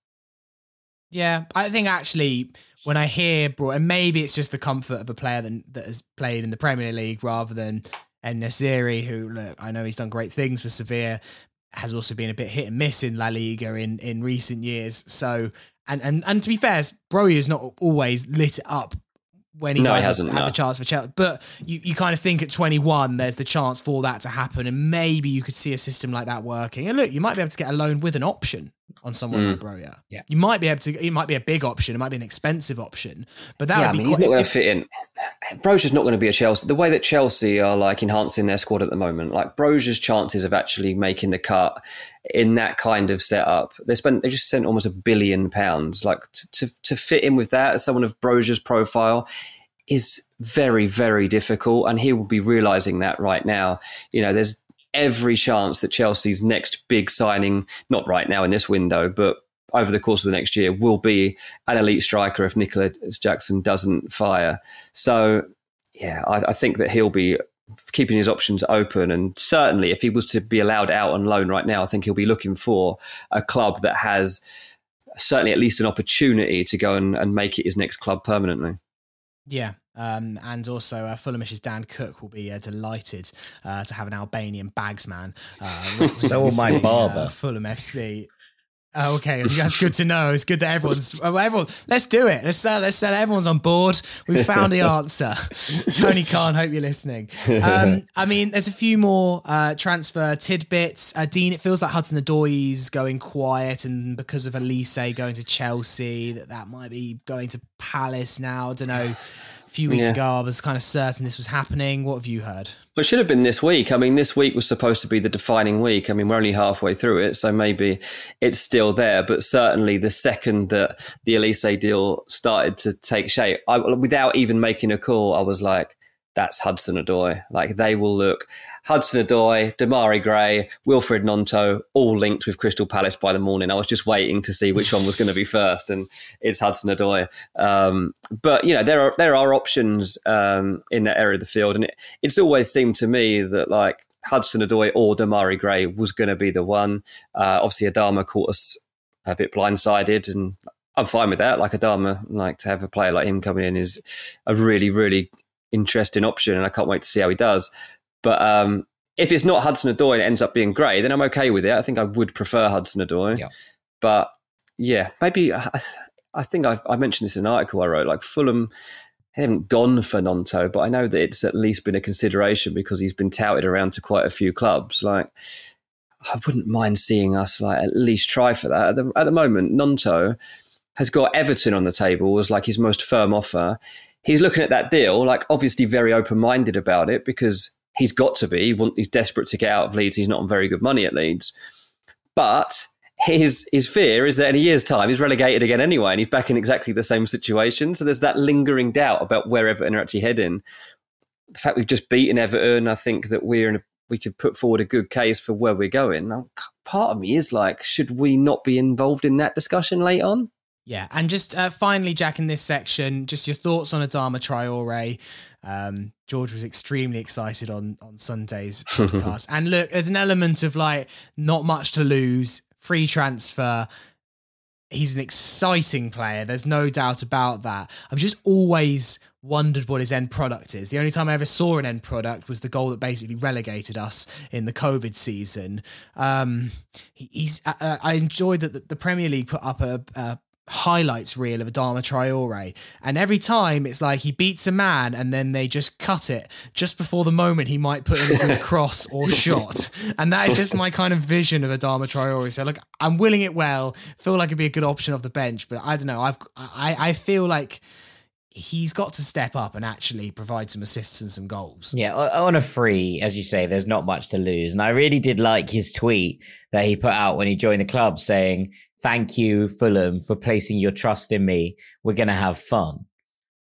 Yeah, I think actually when I hear Broja, and maybe it's just the comfort of a player that, that has played in the Premier League rather than En Nesyri, who look, I know he's done great things for Sevilla, has also been a bit hit and miss in La Liga in in recent years. So and and and to be fair, Broja's not always lit up when he's No, he hasn't, had no. the chance for Chelsea. But you, you kind of think at 21, there's the chance for that to happen. And maybe you could see a system like that working. And look, you might be able to get a loan with an option on someone Mm. like Broja. Yeah. You might be able to, it might be a big option. It might be an expensive option. But that yeah, I would be mean, he's quite- not going to fit in. Broja's not going to be a Chelsea. The way that Chelsea are like enhancing their squad at the moment, like Broja's chances of actually making the cut in that kind of setup, they spent they just spent almost a billion pounds. Like to to, to fit in with that, as someone of Broja's profile, is very very difficult, and he will be realizing that right now. You know, there's every chance that Chelsea's next big signing, not right now in this window, but over the course of the next year, will be an elite striker if Nicolas Jackson doesn't fire. So, yeah, I, I think that he'll be keeping his options open. And certainly, if he was to be allowed out on loan right now, I think he'll be looking for a club that has certainly at least an opportunity to go and, and make it his next club permanently. Yeah. Um, and also, uh, Fulhamish's Dan Cook will be uh, delighted uh, to have an Albanian bagsman. Uh, [LAUGHS] So will my barber. Uh, Fulham FC. Oh, okay, that's good to know. It's good that everyone's [LAUGHS] well, everyone. Let's do it. Let's sell. Let's sell. Everyone's on board. We found the answer. [LAUGHS] Tony Khan, hope you're listening. Um, I mean, there's a few more uh, transfer tidbits. Uh, Dean, it feels like Hudson Odoi's going quiet, and because of Olise going to Chelsea, that that might be going to Palace now. I don't know. Few weeks Yeah. ago, I was kind of certain this was happening. What have you heard? But it should have been this week. I mean, this week was supposed to be the defining week. I mean, we're only halfway through it, so maybe it's still there. But certainly, the second that the Olise deal started to take shape, I, without even making a call, I was like, "That's Hudson Odoi." Like they will look Hudson Odoi, Demarai Gray, Wilfried Gnonto, all linked with Crystal Palace by the morning. I was just waiting to see which one was going to be first, and it's Hudson Odoi. Um, but you know, there are there are options um, in that area of the field, and it, it's always seemed to me that like Hudson Odoi or Demarai Gray was going to be the one. Uh, obviously, Adama caught us a bit blindsided, and I'm fine with that. Like Adama, like to have a player like him coming in is a really, really interesting option, and I can't wait to see how he does. But um, if it's not Hudson Odoi and it ends up being Gray, then I'm okay with it. I think I would prefer Hudson Odoi. Yeah. But yeah, maybe I, I think I, I mentioned this in an article I wrote. Like Fulham haven't gone for Gnonto, but I know that it's at least been a consideration because he's been touted around to quite a few clubs. Like I wouldn't mind seeing us like at least try for that. At the, at the moment, Gnonto has got Everton on the table as like his most firm offer. He's looking at that deal, like obviously very open minded about it because he's got to be. He's desperate to get out of Leeds. He's not on very good money at Leeds, but his his fear is that in a year's time he's relegated again anyway, and he's back in exactly the same situation. So there's that lingering doubt about where Everton are actually heading. The fact we've just beaten Everton, I think that we're in a, we could put forward a good case for where we're going. Now, part of me is like, should we not be involved in that discussion late on? Yeah, and just uh, finally, Jack, in this section, just your thoughts on Adama Traore. Um, George was extremely excited on on Sunday's [LAUGHS] podcast, and look, there's an element of like not much to lose, free transfer. He's an exciting player. There's no doubt about that. I've just always wondered what his end product is. The only time I ever saw an end product was the goal that basically relegated us in the COVID season. Um, he, he's. Uh, I enjoyed that the, the Premier League put up a, a highlights reel of Adama Traore, and every time it's like he beats a man, and then they just cut it just before the moment he might put in a good cross or shot, and that is just my kind of vision of Adama Traore. So look, I'm willing it well, feel like it'd be a good option off the bench, but I don't know. I've I I feel like. He's got to step up and actually provide some assists and some goals. Yeah, on a free, as you say, there's not much to lose. And I really did like his tweet that he put out when he joined the club saying, Thank you, Fulham, for placing your trust in me. We're going to have fun.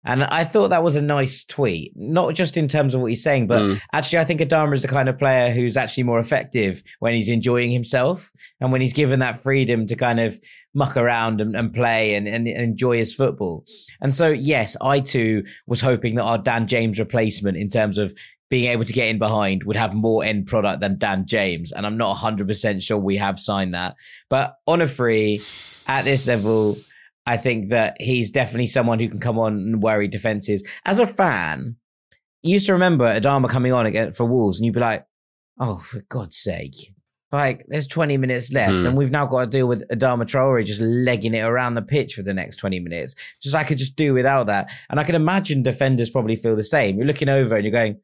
And I thought that was a nice tweet, not just in terms of what he's saying, but Mm. actually, I think Adama is the kind of player who's actually more effective when he's enjoying himself and when he's given that freedom to kind of muck around and, and play and, and enjoy his football. And so, yes, I too was hoping that our Dan James replacement in terms of being able to get in behind would have more end product than Dan James. And I'm not 100% sure we have signed that. But on a free, at this level, I think that he's definitely someone who can come on and worry defenses. As a fan, you used to remember Adama coming on again for Wolves and you'd be like, oh, for God's sake. Like there's 20 minutes left, Hmm. and we've now got to deal with Adama Traore just legging it around the pitch for the next 20 minutes. Just I could just do without that. And I can imagine defenders probably feel the same. You're looking over and you're going,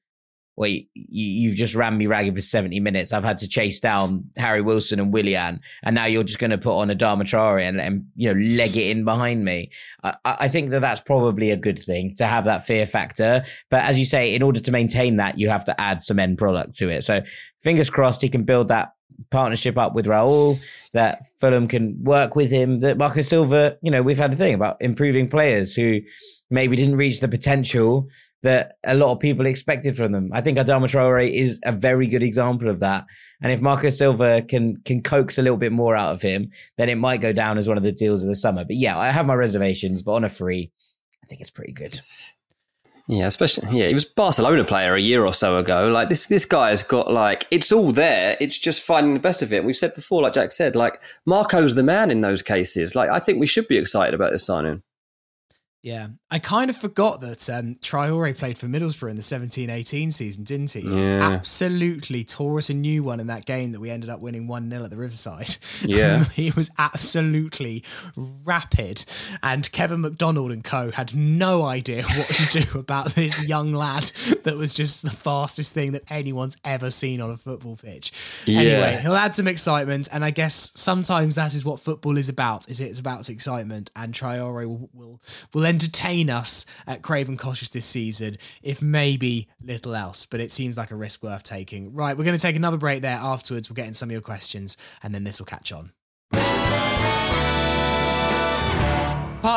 you, you've just ran me ragged for 70 minutes. I've had to chase down Harry Wilson and Willian, and now you're just going to put on Adama Traore and, and you know leg it in behind me. I, I think that that's probably a good thing to have that fear factor. But as you say, in order to maintain that, you have to add some end product to it. So fingers crossed he can build that partnership up with Raul, that Fulham can work with him, that Marco Silva, you know, we've had a thing about improving players who maybe didn't reach the potential that a lot of people expected from them. I think Adama Traore is a very good example of that. And if Marco Silva can can coax a little bit more out of him, then it might go down as one of the deals of the summer. But yeah, I have my reservations, but on a free, I think it's pretty good. Yeah, especially yeah, he was Barcelona player a year or so ago. Like this, this guy's got like it's all there. It's just finding the best of it. We've said before, like Jack said, like Marco's the man in those cases. Like I think we should be excited about this signing. Yeah, I kind of forgot that um, Traore played for Middlesbrough in the 17-18 season, didn't he? Yeah. Absolutely tore us a new one in that game that we ended up winning 1-0 at the Riverside. Yeah. [LAUGHS] he was absolutely rapid. And Kevin McDonald and co had no idea what to do [LAUGHS] about this young lad that was just the fastest thing that anyone's ever seen on a football pitch. Yeah. Anyway, he'll add some excitement, and I guess sometimes that is what football is about. Is it's about excitement, and Traore will will, will entertain us at Craven Cottage this season, if maybe little else. But it seems like a risk worth taking. Right, we're going to take another break there. Afterwards, we'll get in some of your questions, and then this will catch on.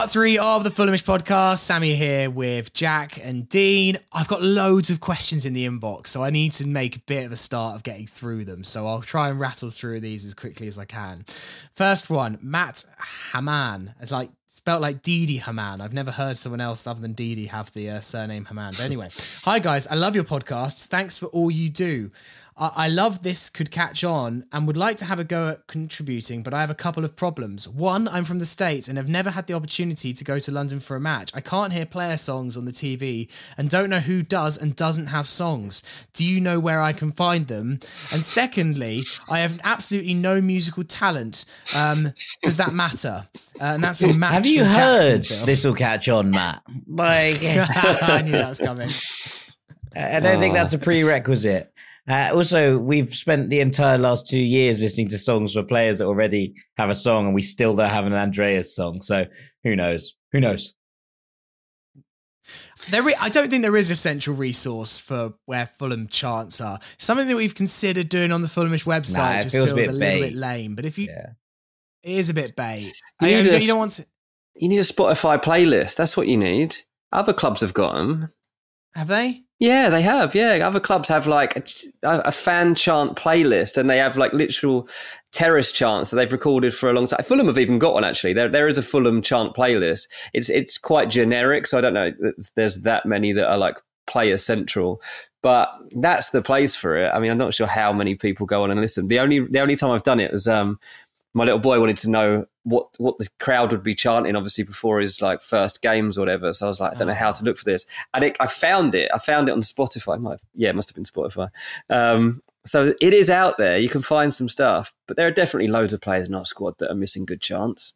Part three of the Fulhamish podcast. Sammy here with Jack and Dean. I've got loads of questions in the inbox, so I need to make a bit of a start of getting through them. So I'll try and rattle through these as quickly as I can. First one, Matt Hamann. It's like spelt like Didi Hamann. I've never heard someone else other than Didi have the uh, surname Hamann. But anyway, hi guys, I love your podcasts. Thanks for all you do. I I love this could catch on and would like to have a go at contributing, but I have a couple of problems. One, I'm from the States and have never had the opportunity to go to London for a match. I can't hear player songs on the TV and don't know who does and doesn't have songs. Do you know where I can find them? And secondly, I have absolutely no musical talent. Um, does that matter? Uh, and that's from Matt. Have you heard this will catch on, Matt? [LAUGHS] Like, I knew that was coming. I don't think Oh. that's a prerequisite. Uh, also, we've spent the entire last two years listening to songs for players that already have a song, and we still don't have an Andreas song. So who knows? Who knows? There, i- I don't think there is a central resource for where Fulham chants are. Something that we've considered doing on the Fulhamish website Nah, just feels feels, a a, little bait. bit lame. But if you, Yeah. it is a bit bait. You I, need you, a you don't want to. You need a Spotify playlist. That's what you need. Other clubs have got them. Have they? Yeah, they have. Yeah, other clubs have like a, a fan chant playlist, and they have like literal terrace chants that they've recorded for a long time. Fulham have even got one actually. There, there is a Fulham chant playlist. It's it's quite generic, so I don't know. There's that many that are like player central, but that's the place for it. I mean, I'm not sure how many people go on and listen. The only the only time I've done it was um, my little boy wanted to know what what the crowd would be chanting, obviously before his like first games or whatever. So I was like, I don't know how to look for this, and it, I found it. I found it on Spotify. Might have, yeah, it must have been Spotify. Um, so it is out there. You can find some stuff, but there are definitely loads of players in our squad that are missing good chance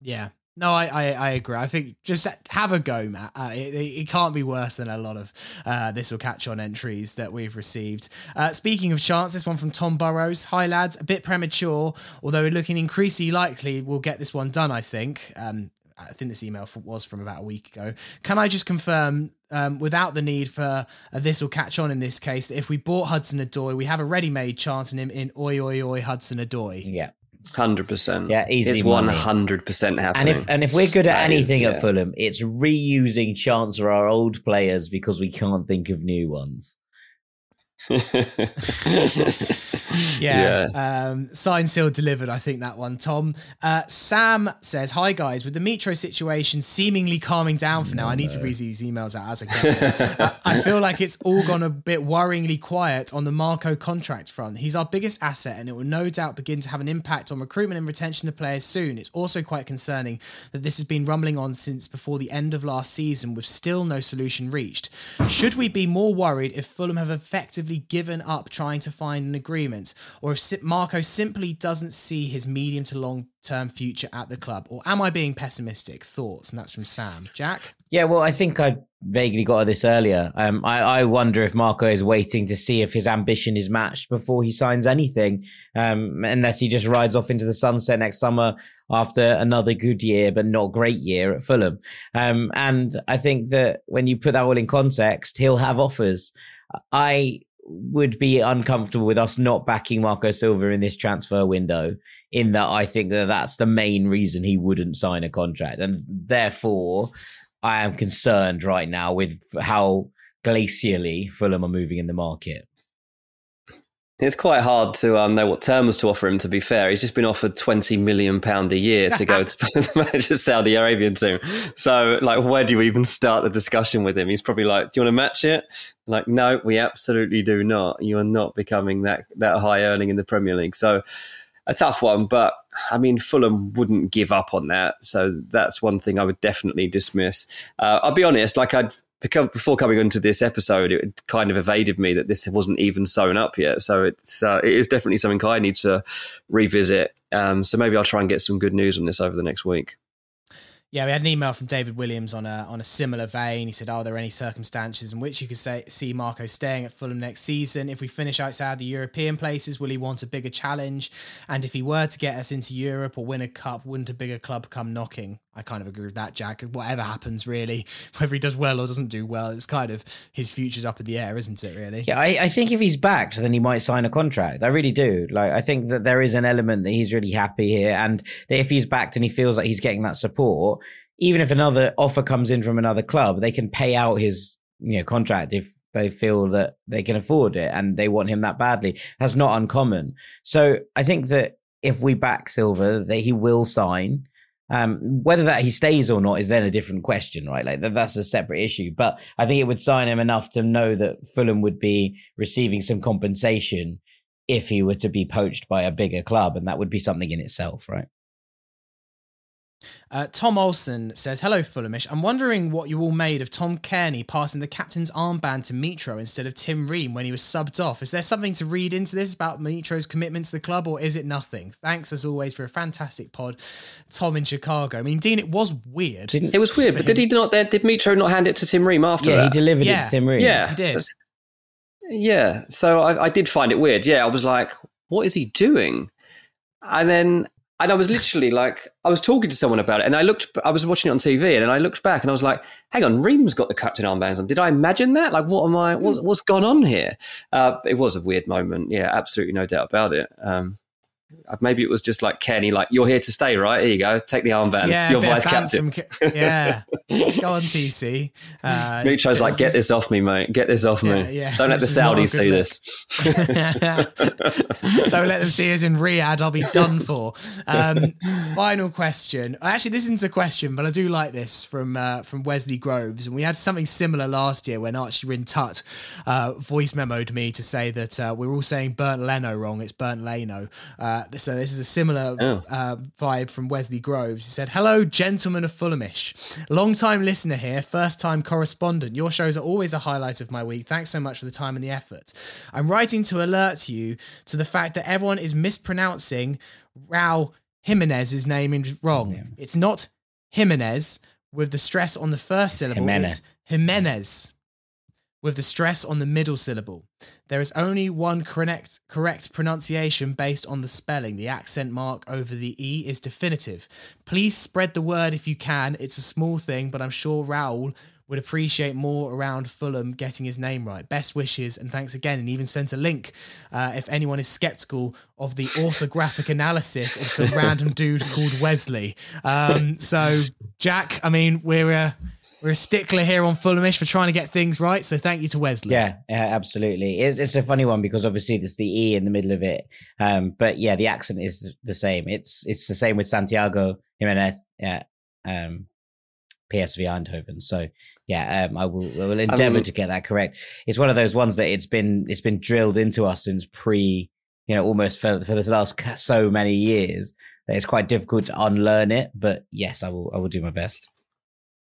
Yeah. No, I, I, I agree. I think just have a go, Matt. Uh, it, it can't be worse than a lot of uh, this will catch on entries that we've received. Uh, speaking of chance, this one from Tom Burrows. Hi, lads. A bit premature, although we're looking increasingly likely we'll get this one done, I think. Um, I think this email was from about a week ago. Can I just confirm, um, without the need for this will catch on in this case, that if we bought Hudson Odoi, we have a ready made chanting him in Oi Oi Oi Hudson Odoi? Yeah. Hundred percent. Yeah, easy It's one hundred percent happening. And if and if we're good at That anything is, at yeah. Fulham, it's reusing chance for our old players because we can't think of new ones. [LAUGHS] Yeah. Um, signed, sealed, delivered. I think that one, Tom. Uh, Sam says, Hi, guys. With the Mitro situation seemingly calming down for now, I need to read these emails out as I go. uh, I feel like it's all gone a bit worryingly quiet on the Marco contract front. He's our biggest asset, and it will no doubt begin to have an impact on recruitment and retention of players soon. It's also quite concerning that this has been rumbling on since before the end of last season with still no solution reached. Should we be more worried if Fulham have effectively given up trying to find an agreement, or if Marco simply doesn't see his medium to long term future at the club? Or am I being pessimistic? Thoughts? And that's from Sam. Jack? Yeah, well, I think I vaguely got at this earlier. Um, I, I wonder if Marco is waiting to see if his ambition is matched before he signs anything, um, unless he just rides off into the sunset next summer after another good year, but not great year at Fulham. Um, and I think that when you put that all in context, he'll have offers. I would be uncomfortable with us not backing Marco Silva in this transfer window. In that, I think that that's the main reason he wouldn't sign a contract, and therefore, I am concerned right now with how glacially Fulham are moving in the market. It's quite hard to um, know what terms to offer him. To be fair, he's just been offered twenty million pound a year to go to [LAUGHS] the Saudi Arabian team. So, like, where do you even start the discussion with him? He's probably like, "Do you want to match it?" Like, no, we absolutely do not. You are not becoming that that high earning in the Premier League. So, a tough one. But I mean, Fulham wouldn't give up on that. So that's one thing I would definitely dismiss. Uh, I'll be honest, like I'd before coming onto this episode, it kind of evaded me that this wasn't even sewn up yet. So it's uh, it is definitely something I need to revisit. Um, so maybe I'll try and get some good news on this over the next week. Yeah, we had an email from David Williams on a on a similar vein. He said, "Are there any circumstances in which you could say see Marco staying at Fulham next season? If we finish outside the European places, will he want a bigger challenge? And if he were to get us into Europe or win a cup, wouldn't a bigger club come knocking?" I kind of agree with that, Jack. Whatever happens, really, [LAUGHS] whether he does well or doesn't do well, it's kind of his future's up in the air, isn't it? Really? Yeah, I, I think if he's backed, then he might sign a contract. I really do. Like, I think that there is an element that he's really happy here, and if he's backed and he feels like he's getting that support, even if another offer comes in from another club, they can pay out his you know contract if they feel that they can afford it and they want him that badly. That's not uncommon. So I think that if we back Silva, that he will sign. Um, whether that he stays or not is then a different question, right? Like that's a separate issue. But I think it would sign him enough to know that Fulham would be receiving some compensation if he were to be poached by a bigger club, and that would be something in itself, right? Uh, Tom Olson says, Hello, Fulhamish. I'm wondering what you all made of Tom Cairney passing the captain's armband to Mitro instead of Tim Ream when he was subbed off. Is there something to read into this about Mitro's commitment to the club, or is it nothing? Thanks, as always, for a fantastic pod. Tom in Chicago. I mean, Dean, it was weird. Didn't, it was weird, but him. did he not then? Did Mitro not hand it to Tim Ream after yeah, that? he delivered yeah. it to Tim Ream. Yeah, he did. Yeah, so I, I did find it weird. Yeah, I was like, what is he doing? And then and I was literally like, I was talking to someone about it, and I looked, I was watching it on TV, and I looked back, and I was like, "Hang on, Ream's got the captain armbands on. Did I imagine that? Like, what am I? What, what's gone on here?" Uh, it was a weird moment. Yeah, absolutely, no doubt about it. Um, maybe it was just like Kenny, like you're here to stay, right? Here you go, take the armband. Yeah, you're vice captain. yeah, go on, TC. [LAUGHS] Uh, Mitro's like, get this off me, mate. Get this off yeah, me. Yeah. Don't let the Saudis see this. [LAUGHS] Don't let them see us in Riyadh. I'll be done for. Um, final question. Actually, this isn't a question, but I do like this from uh, from Wesley Groves, and we had something similar last year when Archie Rin Tut uh, voice memoed me to say that uh, we are all saying Bernd Leno wrong. It's Bernd Leno. Uh, so this is a similar oh. uh, vibe from Wesley Groves. He said, "Hello, gentlemen of Fulhamish, long time listener here, first time correspondent. Your shows are always a highlight of my week. Thanks so much for the time and the effort. I'm writing to alert you to the fact that everyone is mispronouncing Raul Jimenez's name is wrong. Yeah. It's not Jimenez with the stress on the first it's syllable. Jimenez. It's Jimenez with the stress on the middle syllable. There is only one correct correct pronunciation based on the spelling. The accent mark over the E is definitive. Please spread the word if you can. It's a small thing, but I'm sure Raul would appreciate more around Fulham getting his name right. Best wishes and thanks again. And even sent a link uh, if anyone is skeptical of the orthographic analysis of some [LAUGHS] random dude called Wesley. Um, so, Jack, I mean, we're. Uh, we're a stickler here on Fulhamish for trying to get things right. So thank you to Wesley. Yeah, yeah absolutely. It, it's a funny one because obviously there's the E in the middle of it. Um, but yeah, the accent is the same. It's it's the same with Santiago Jimenez at um, PSV Eindhoven. So yeah, um, I will I will endeavour I mean, to get that correct. It's one of those ones that it's been it's been drilled into us since pre, you know, almost for for the last so many years that it's quite difficult to unlearn it. But yes, I will I will do my best.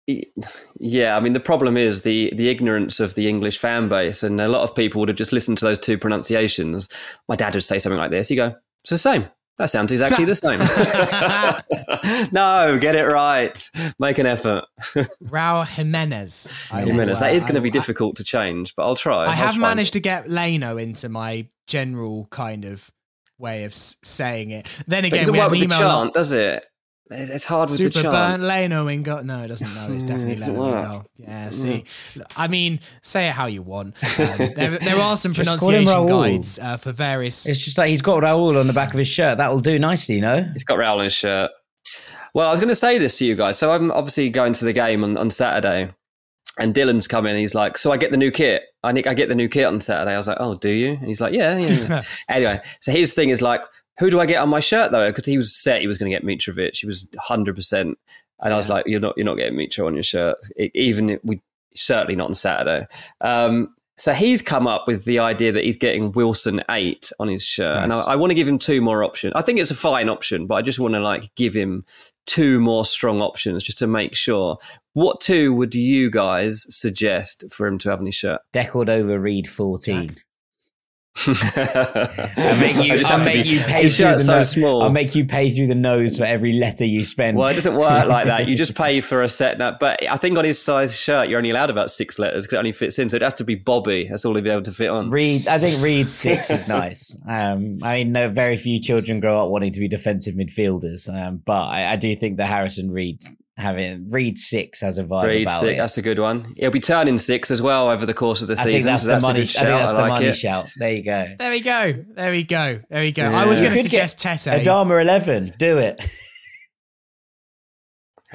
Yeah, I mean the problem is the the ignorance of the English fan base, and a lot of people would have just listened to those two pronunciations. My dad would say something like this. You go, it's the same. That sounds exactly the same. [LAUGHS] [LAUGHS] no, get it right. Make an effort. [LAUGHS] Raul Jimenez. I Jimenez. That uh, going to be difficult to change, but I'll try. I have managed to get Leno into my general kind of way of saying it. Then again, we work an email. chant, does it? It's hard with Super the chant. burnt Leno in goal. No, it doesn't. No, it's definitely it doesn't Leno in goal. Yeah, see. I mean, say it how you want. Um, [LAUGHS] there, there are some Just pronunciation guides uh, for various. It's just like he's got Raul on the back of his shirt. That'll do nicely, you know. He's got Raul on his shirt. Well, I was going to say this to you guys. So I'm obviously going to the game on, on Saturday, and Dylan's coming. And he's like, "So I get the new kit. I think I get the new kit on Saturday." I was like, "Oh, do you?" And he's like, "Yeah, yeah." yeah." [LAUGHS] anyway, so his thing is like, "Who do I get on my shirt though?" Because he was set, he was going to get Mitrovic. He was hundred percent, and I was like, "You're not, you're not getting Mitro on your shirt. E- even if we certainly not on Saturday." Um, so he's come up with the idea that he's getting Wilson eight on his shirt, and I, I want to give him two more options. I think it's a fine option, but I just want to like give him two more strong options just to make sure. What two would you guys suggest for him to have on his shirt? De Cordova-Reid 14. I [LAUGHS] I'll make you, I'll make be- you pay his through the so nose. small. I'll make you pay through the nose for every letter you spend. Well, it doesn't work like that. You just [LAUGHS] pay for a set. Now, but I think on his size shirt, you're only allowed about six letters because it only fits in. So it has to be Bobby. That's all he'd be able to fit on. Reed, I think Reed [LAUGHS] six is nice. Um, I mean, no, very few children grow up wanting to be defensive midfielders, um, but I, I do think the Harrison Reed having Reed six has a vibe Reed about six. it. That's a good one. He'll be turning six as well over the course of the I think season. that's so the that's money. a I good think shout. that's I the money it. shout. There you go. There we go. There we go. There we go. Yeah. I was going to You could get suggest Tete. Adama eleven, do it.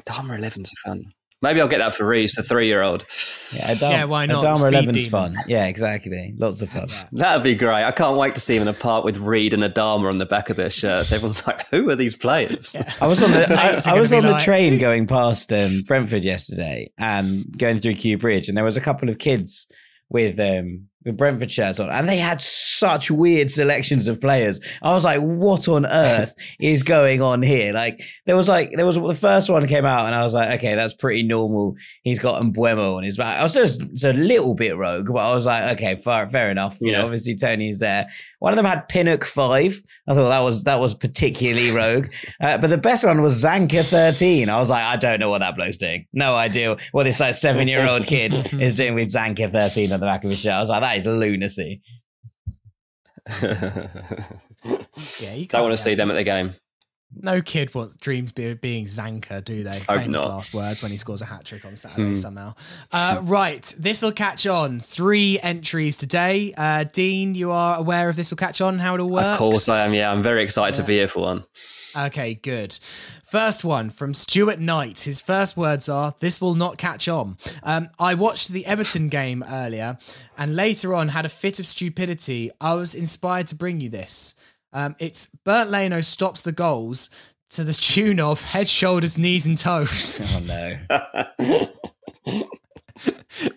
Adama 11's a fun. Maybe I'll get that for Reese, the three-year-old. Yeah, Adama, Yeah, why not? Adama Speed 11's demon. fun. Yeah, exactly. Lots of fun. That'd be great. I can't wait to see him in a park with Reed and Adama on the back of their shirts. Everyone's like, "Who are these players?" [LAUGHS] I was on the [LAUGHS] I, I was be on the like- train going past um, Brentford yesterday and going through Kew Bridge, and there was a couple of kids with um, with Brentford shirts on, and they had such weird selections of players. I was like, "What on earth [LAUGHS] is going on here?" Like there was like there was the first one came out, and I was like, "Okay, that's pretty normal." He's got Mbeumo on his back. I was just a little bit rogue, but I was like, "Okay, fair, fair enough." You know, obviously Tony's there. One of them had Pinnock five. I thought that was that was particularly rogue. Uh, but the best one was Zanka 13. I was like, I don't know what that bloke's doing. No idea what this like seven year old kid [LAUGHS] is doing with Zanka 13 on the back of his shirt. I was like, that is lunacy. [LAUGHS] Yeah, you Don't can't want to see them at the game. No kid wants dreams be, of being Zanka, do they? Hope Famous not. last words when he scores a hat trick on Saturday Hmm. somehow. Uh, right, this will catch on. Three entries today. Uh, Dean, you are aware of this will catch on, how it'll work? Of course I am. Yeah, I'm very excited to be here for one. Okay, good. First one from Stuart Knight. His first words are, This will not catch on. Um, I watched the Everton game earlier and later on had a fit of stupidity. I was inspired to bring you this. Um, it's Bert Leno stops the goals to the tune of head, shoulders, knees, and toes. [LAUGHS] Oh no. [LAUGHS]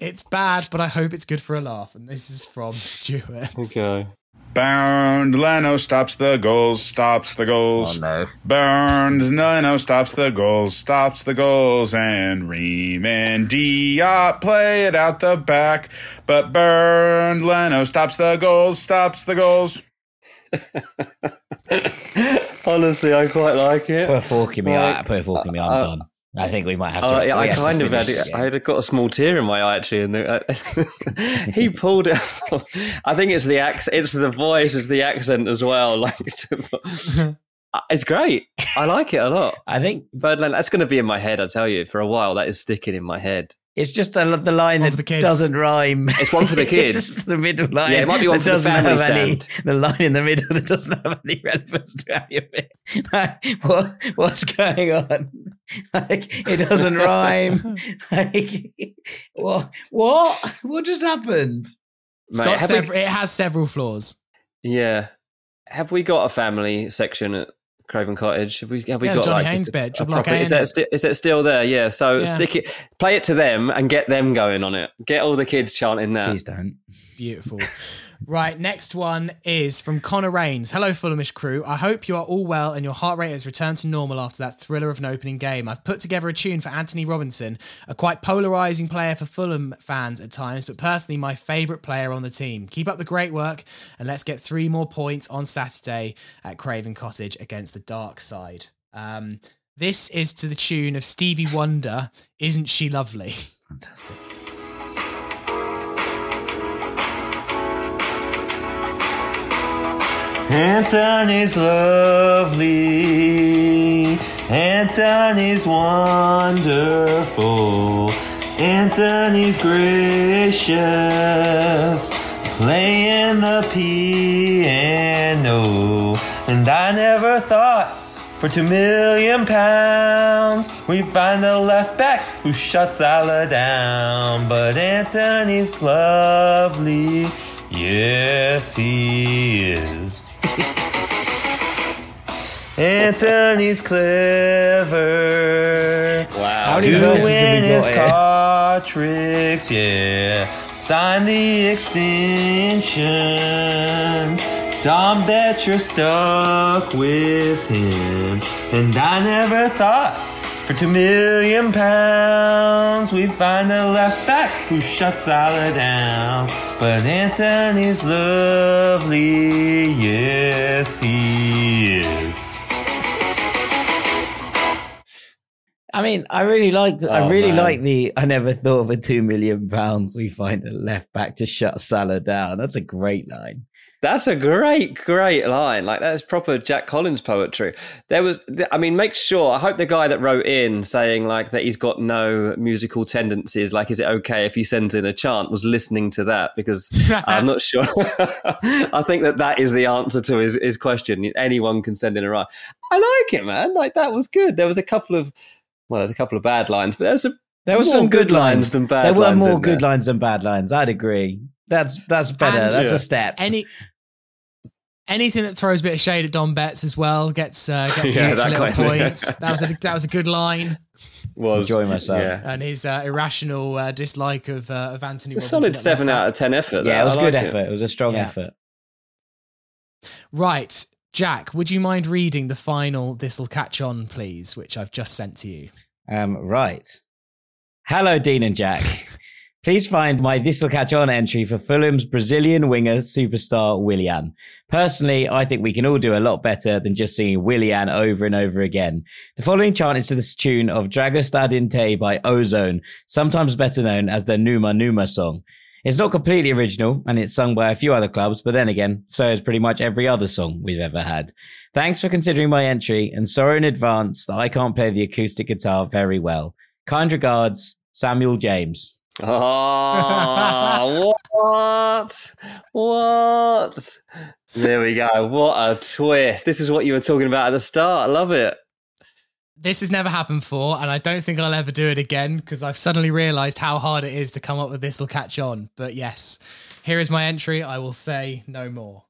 it's bad, but I hope it's good for a laugh. And this is from Stuart. Okay. Bound Leno stops the goals, stops the goals. Oh no. Burned Leno stops the goals, stops the goals, and Ream and Diop play it out the back. But Burned Leno stops the goals, stops the goals. [LAUGHS] Honestly, I quite like it. Put a fork in me. Like, I put a fork in me. I'm uh, done. I think we might have to. Oh, yeah, I kind of had, this I had got a small tear in my eye actually, and the, uh, [LAUGHS] he pulled it. off. I think it's the accent, it's the voice, it's the accent as well. [LAUGHS] Like, it's great. I like it a lot. I think Birdland, that's going to be in my head. I tell you, for a while, that is sticking in my head. It's just the, the line One that the doesn't rhyme. It's one for the [LAUGHS] kids. it's just the middle line. Yeah, it might be one that for the doesn't family have any- stand. the line in the middle that doesn't have any relevance to any of it. [LAUGHS] Like, what, what's going on? [LAUGHS] Like, it doesn't rhyme. Like, what? What? What just happened? Mate, got have we- it has several flaws. Yeah. Have we got a family section at Craven Cottage? Have we? Have we Yeah, got Johnny like Haynes a- bed, a proper- is that innit? sti- is that still there? Yeah. So Yeah. stick it, play it to them, and get them going on it. Get all the kids chanting that. Please don't. Beautiful. [LAUGHS] Right, next one is from Connor Rains. Hello, Fulhamish crew. I hope you are all well and your heart rate has returned to normal after that thriller of an opening game. I've put together a tune for Anthony Robinson, a quite polarising player for Fulham fans at times, but personally my favourite player on the team. Keep up the great work and let's get three more points on Saturday at Craven Cottage against the Dark Side. Um, this is to the tune of Stevie Wonder, Isn't She Lovely? Fantastic. Anthony's lovely. Anthony's wonderful. Anthony's gracious. Playing the piano. And I never thought for two million pounds we find the left back who shuts Salah down. But Anthony's lovely. Yes, he is. Anthony's clever. Wow. How many verses have Doing we his got card tricks, yeah. Sign the extension. Dom bet you're stuck with him. And I never thought for two million pounds we'd find a left back who shuts Salah down. But Anthony's lovely, yes he is. I mean, I really like. The, I Oh, really man. like the. I never thought of a two million pounds. We find a left back to shut Salah down. That's a great line. That's a great, great line. Like that's proper Jack Collins poetry. There was, I mean, make sure. I hope the guy that wrote in saying like that he's got no musical tendencies. Like, is it okay if he sends in a chant? Was listening to that because [LAUGHS] I'm not sure. [LAUGHS] I think that that is the answer to his, his question. Anyone can send in a rhyme. I like it, man. Like that was good. There was a couple of, well, there's a couple of bad lines, but there's a There were some good good lines lines than bad There were lines more good there. lines than bad lines. I'd agree. That's that's better. And- that's Yeah. a step. Any anything that throws a bit of shade at Don Betts as well gets uh, gets [LAUGHS] Yeah, an extra little kind of- points. That was a that was a good line, was Enjoy myself. Yeah. and his uh, irrational uh, dislike of uh, of Anthony. It's a Robinson solid seven out of ten effort. yeah, that. it was I good like effort. It. was a strong Yeah. effort. Right, Jack, would you mind reading the final "This'll Catch On," please, which I've just sent to you? Um, right. Hello, Dean and Jack. [LAUGHS] Please find my This'll Catch On entry for Fulham's Brazilian winger superstar Willian. Personally, I think we can all do a lot better than just singing Willian over and over again. The following chant is to the tune of Dragostea Din Tei by O-Zone, sometimes better known as the Numa Numa song. It's not completely original and it's sung by a few other clubs, but then again, so is pretty much every other song we've ever had. Thanks for considering my entry and sorry in advance that I can't play the acoustic guitar very well. Kind regards, Samuel James. Oh, what? What? There we go. What a twist. This is what you were talking about at the start. I love it. This has never happened before, and I don't think I'll ever do it again because I've suddenly realised how hard it is to come up with "This'll Catch On." But yes, here is my entry. I will say no more.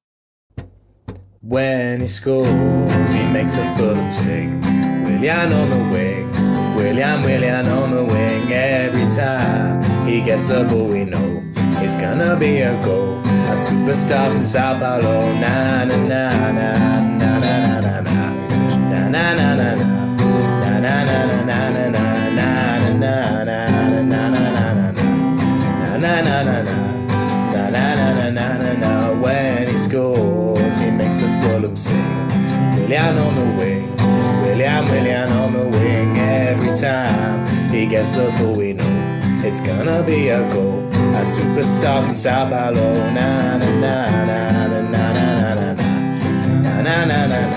When he scores, he makes the Fulham sing. Willian on the wing, Willian, Willian on the wing. Every time he gets the ball, we know it's gonna be a goal. A superstar from Sao Paulo. Na na na na na na na na na na na na when he scores, he makes the Fulham sing. Willian on the wing, Willian, Willian on the wing. Every time he gets the ball, we know it's gonna be a goal. A superstar from Sao Paulo. Na na na na na na na na na na na. Na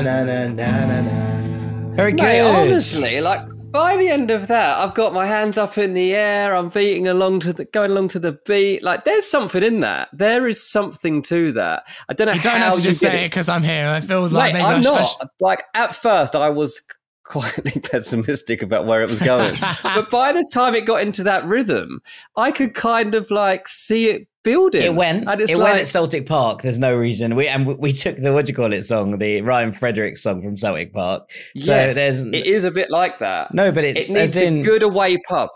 na na na na na Very good. Mate, honestly, like by the end of that, I've got my hands up in the air. I'm beating along to the, going along to the beat. Like, there's something in that. There is something to that. I don't know You don't how have to just say it because I'm here. I feel like maybe I'm not. should- Like at first, I was quietly [LAUGHS] pessimistic about where it was going. but by the time it got into that rhythm, I could kind of like see it building. It went. And it's it like, went at Celtic Park. There's no reason. We and we, we took the what do you call it song, the Ryan Frederick song from Celtic Park. So yes, there's it is a bit like that. no, but it's it needs in a good away pub.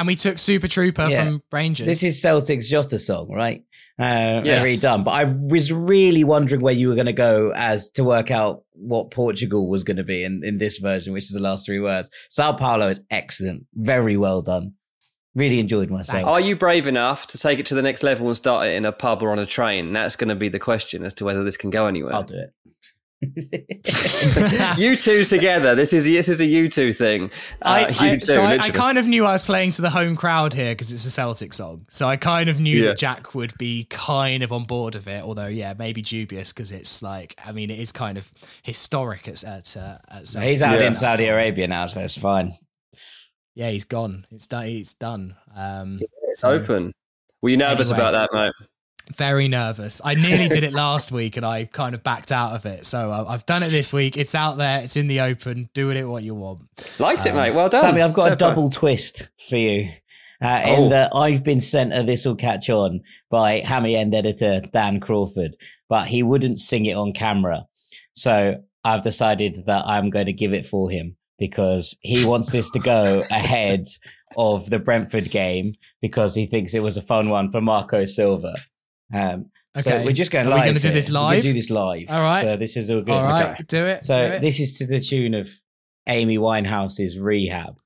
And we took Super Trooper Yeah. from Rangers. this is Celtic's Jota song, right? Uh, Yes. Very done. But I was really wondering where you were going to go as to work out what Portugal was going to be in, in this version, which is the last three words. Sao Paulo is excellent. Very well done. Really enjoyed myself. Are you brave enough to take it to the next level and start it in a pub or on a train? That's going to be the question as to whether this can go anywhere. I'll do it. You two together. This is this is a you two thing. I, Uh, I- you two, so I, I kind of knew I was playing to the home crowd here because it's a Celtic song. So I kind of knew Yeah. that Jack would be kind of on board of it. Although, yeah, maybe dubious because it's like, I mean, it is kind of historic at at, uh, at Celtic. He's out Yeah. in Saudi Arabia now, so it's fine. Yeah, he's gone. It's done. It's done. Um, It's so- open. Were you nervous Anyway. about that, mate? Very nervous. I nearly did it last week and I kind of backed out of it. So I- I've done it this week. It's out there. It's in the open. Do with it what you want. Liked it, Um, mate. Well done. Sammy, I've got Fair a play. double twist for you. Uh, Oh. In that I've been sent a This Will Catch On by Hammy End editor Dan Crawford, but he wouldn't sing it on camera. So I've decided that I'm going to give it for him because he wants this to go [LAUGHS] ahead of the Brentford game because he thinks it was a fun one for Marco Silva. Um, Okay. So we're just going Are we live. gonna do here. this We're gonna do this live. All right. So this is all good. All right. Okay. Do it. So do it. this is to the tune of Amy Winehouse's Rehab.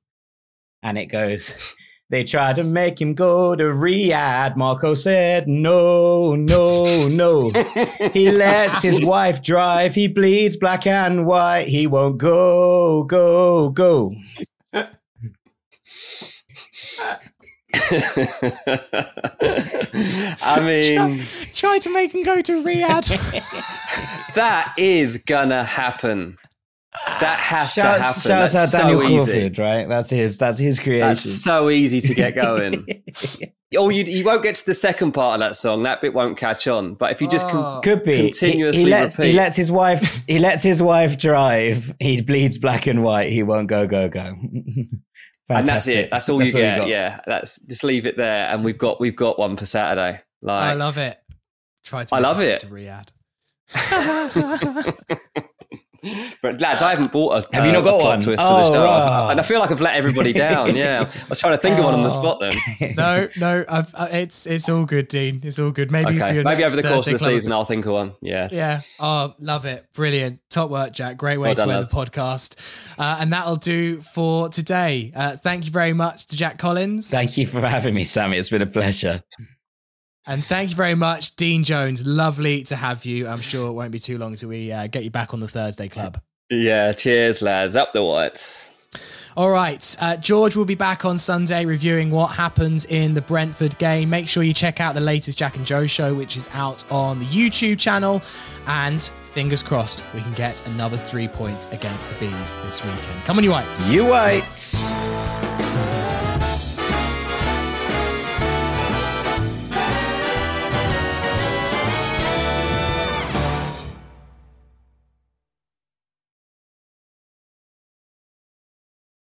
And it goes, [LAUGHS] They tried to make him go to Riyadh. Marco said, No, no, no. he [LAUGHS] lets his wife drive. He bleeds black and white. He won't go, go, go. I mean, Try to make him go to Riyadh. [LAUGHS] that is gonna happen. That has to happen. shouts That's out so Daniel easy. Crawford, right? That's his. That's his creation. That's so easy to get going. [LAUGHS] oh, you you won't get to the second part of that song. That bit won't catch on. But if you just con- Oh. Could be. He- Continuously he, lets, repeat. He lets his wife. He lets his wife drive. He bleeds black and white. He won't go go go. [LAUGHS] and that's it. That's all you get. got. yeah, that's just leave it there, and we've got we've got one for Saturday. Like, I love it. Try to I love it. to Riyadh. [LAUGHS] [LAUGHS] [LAUGHS] but lads, I haven't bought a Have you not uh, got a plot one? twist to the Oh, show, right. and I feel like I've let everybody [LAUGHS] down. Yeah, I was trying to think of one on the Oh. spot then. [LAUGHS] no, no, I've, uh, it's it's all good, Dean. It's all good. Maybe Okay, maybe over the course of the club. season, I'll think of one. Yeah. Yeah. Oh, love it. Brilliant. Top work, Jack. Great way Well to done, end the podcast. Uh, and that'll do for today. Uh, thank you very much to Jack Collins. Thank you for having me, Sammy. It's been a pleasure. And thank you very much, Dean Jones. Lovely to have you. I'm sure it won't be too long until we uh, get you back on the Thursday Club. Yeah. Cheers, lads. Up the whites. All right. Uh, George will be back on Sunday reviewing what happens in the Brentford game. Make sure you check out the latest Jack and Joe show, which is out on the YouTube channel. And fingers crossed, we can get another three points against the Bees this weekend. Come on, you whites. You whites.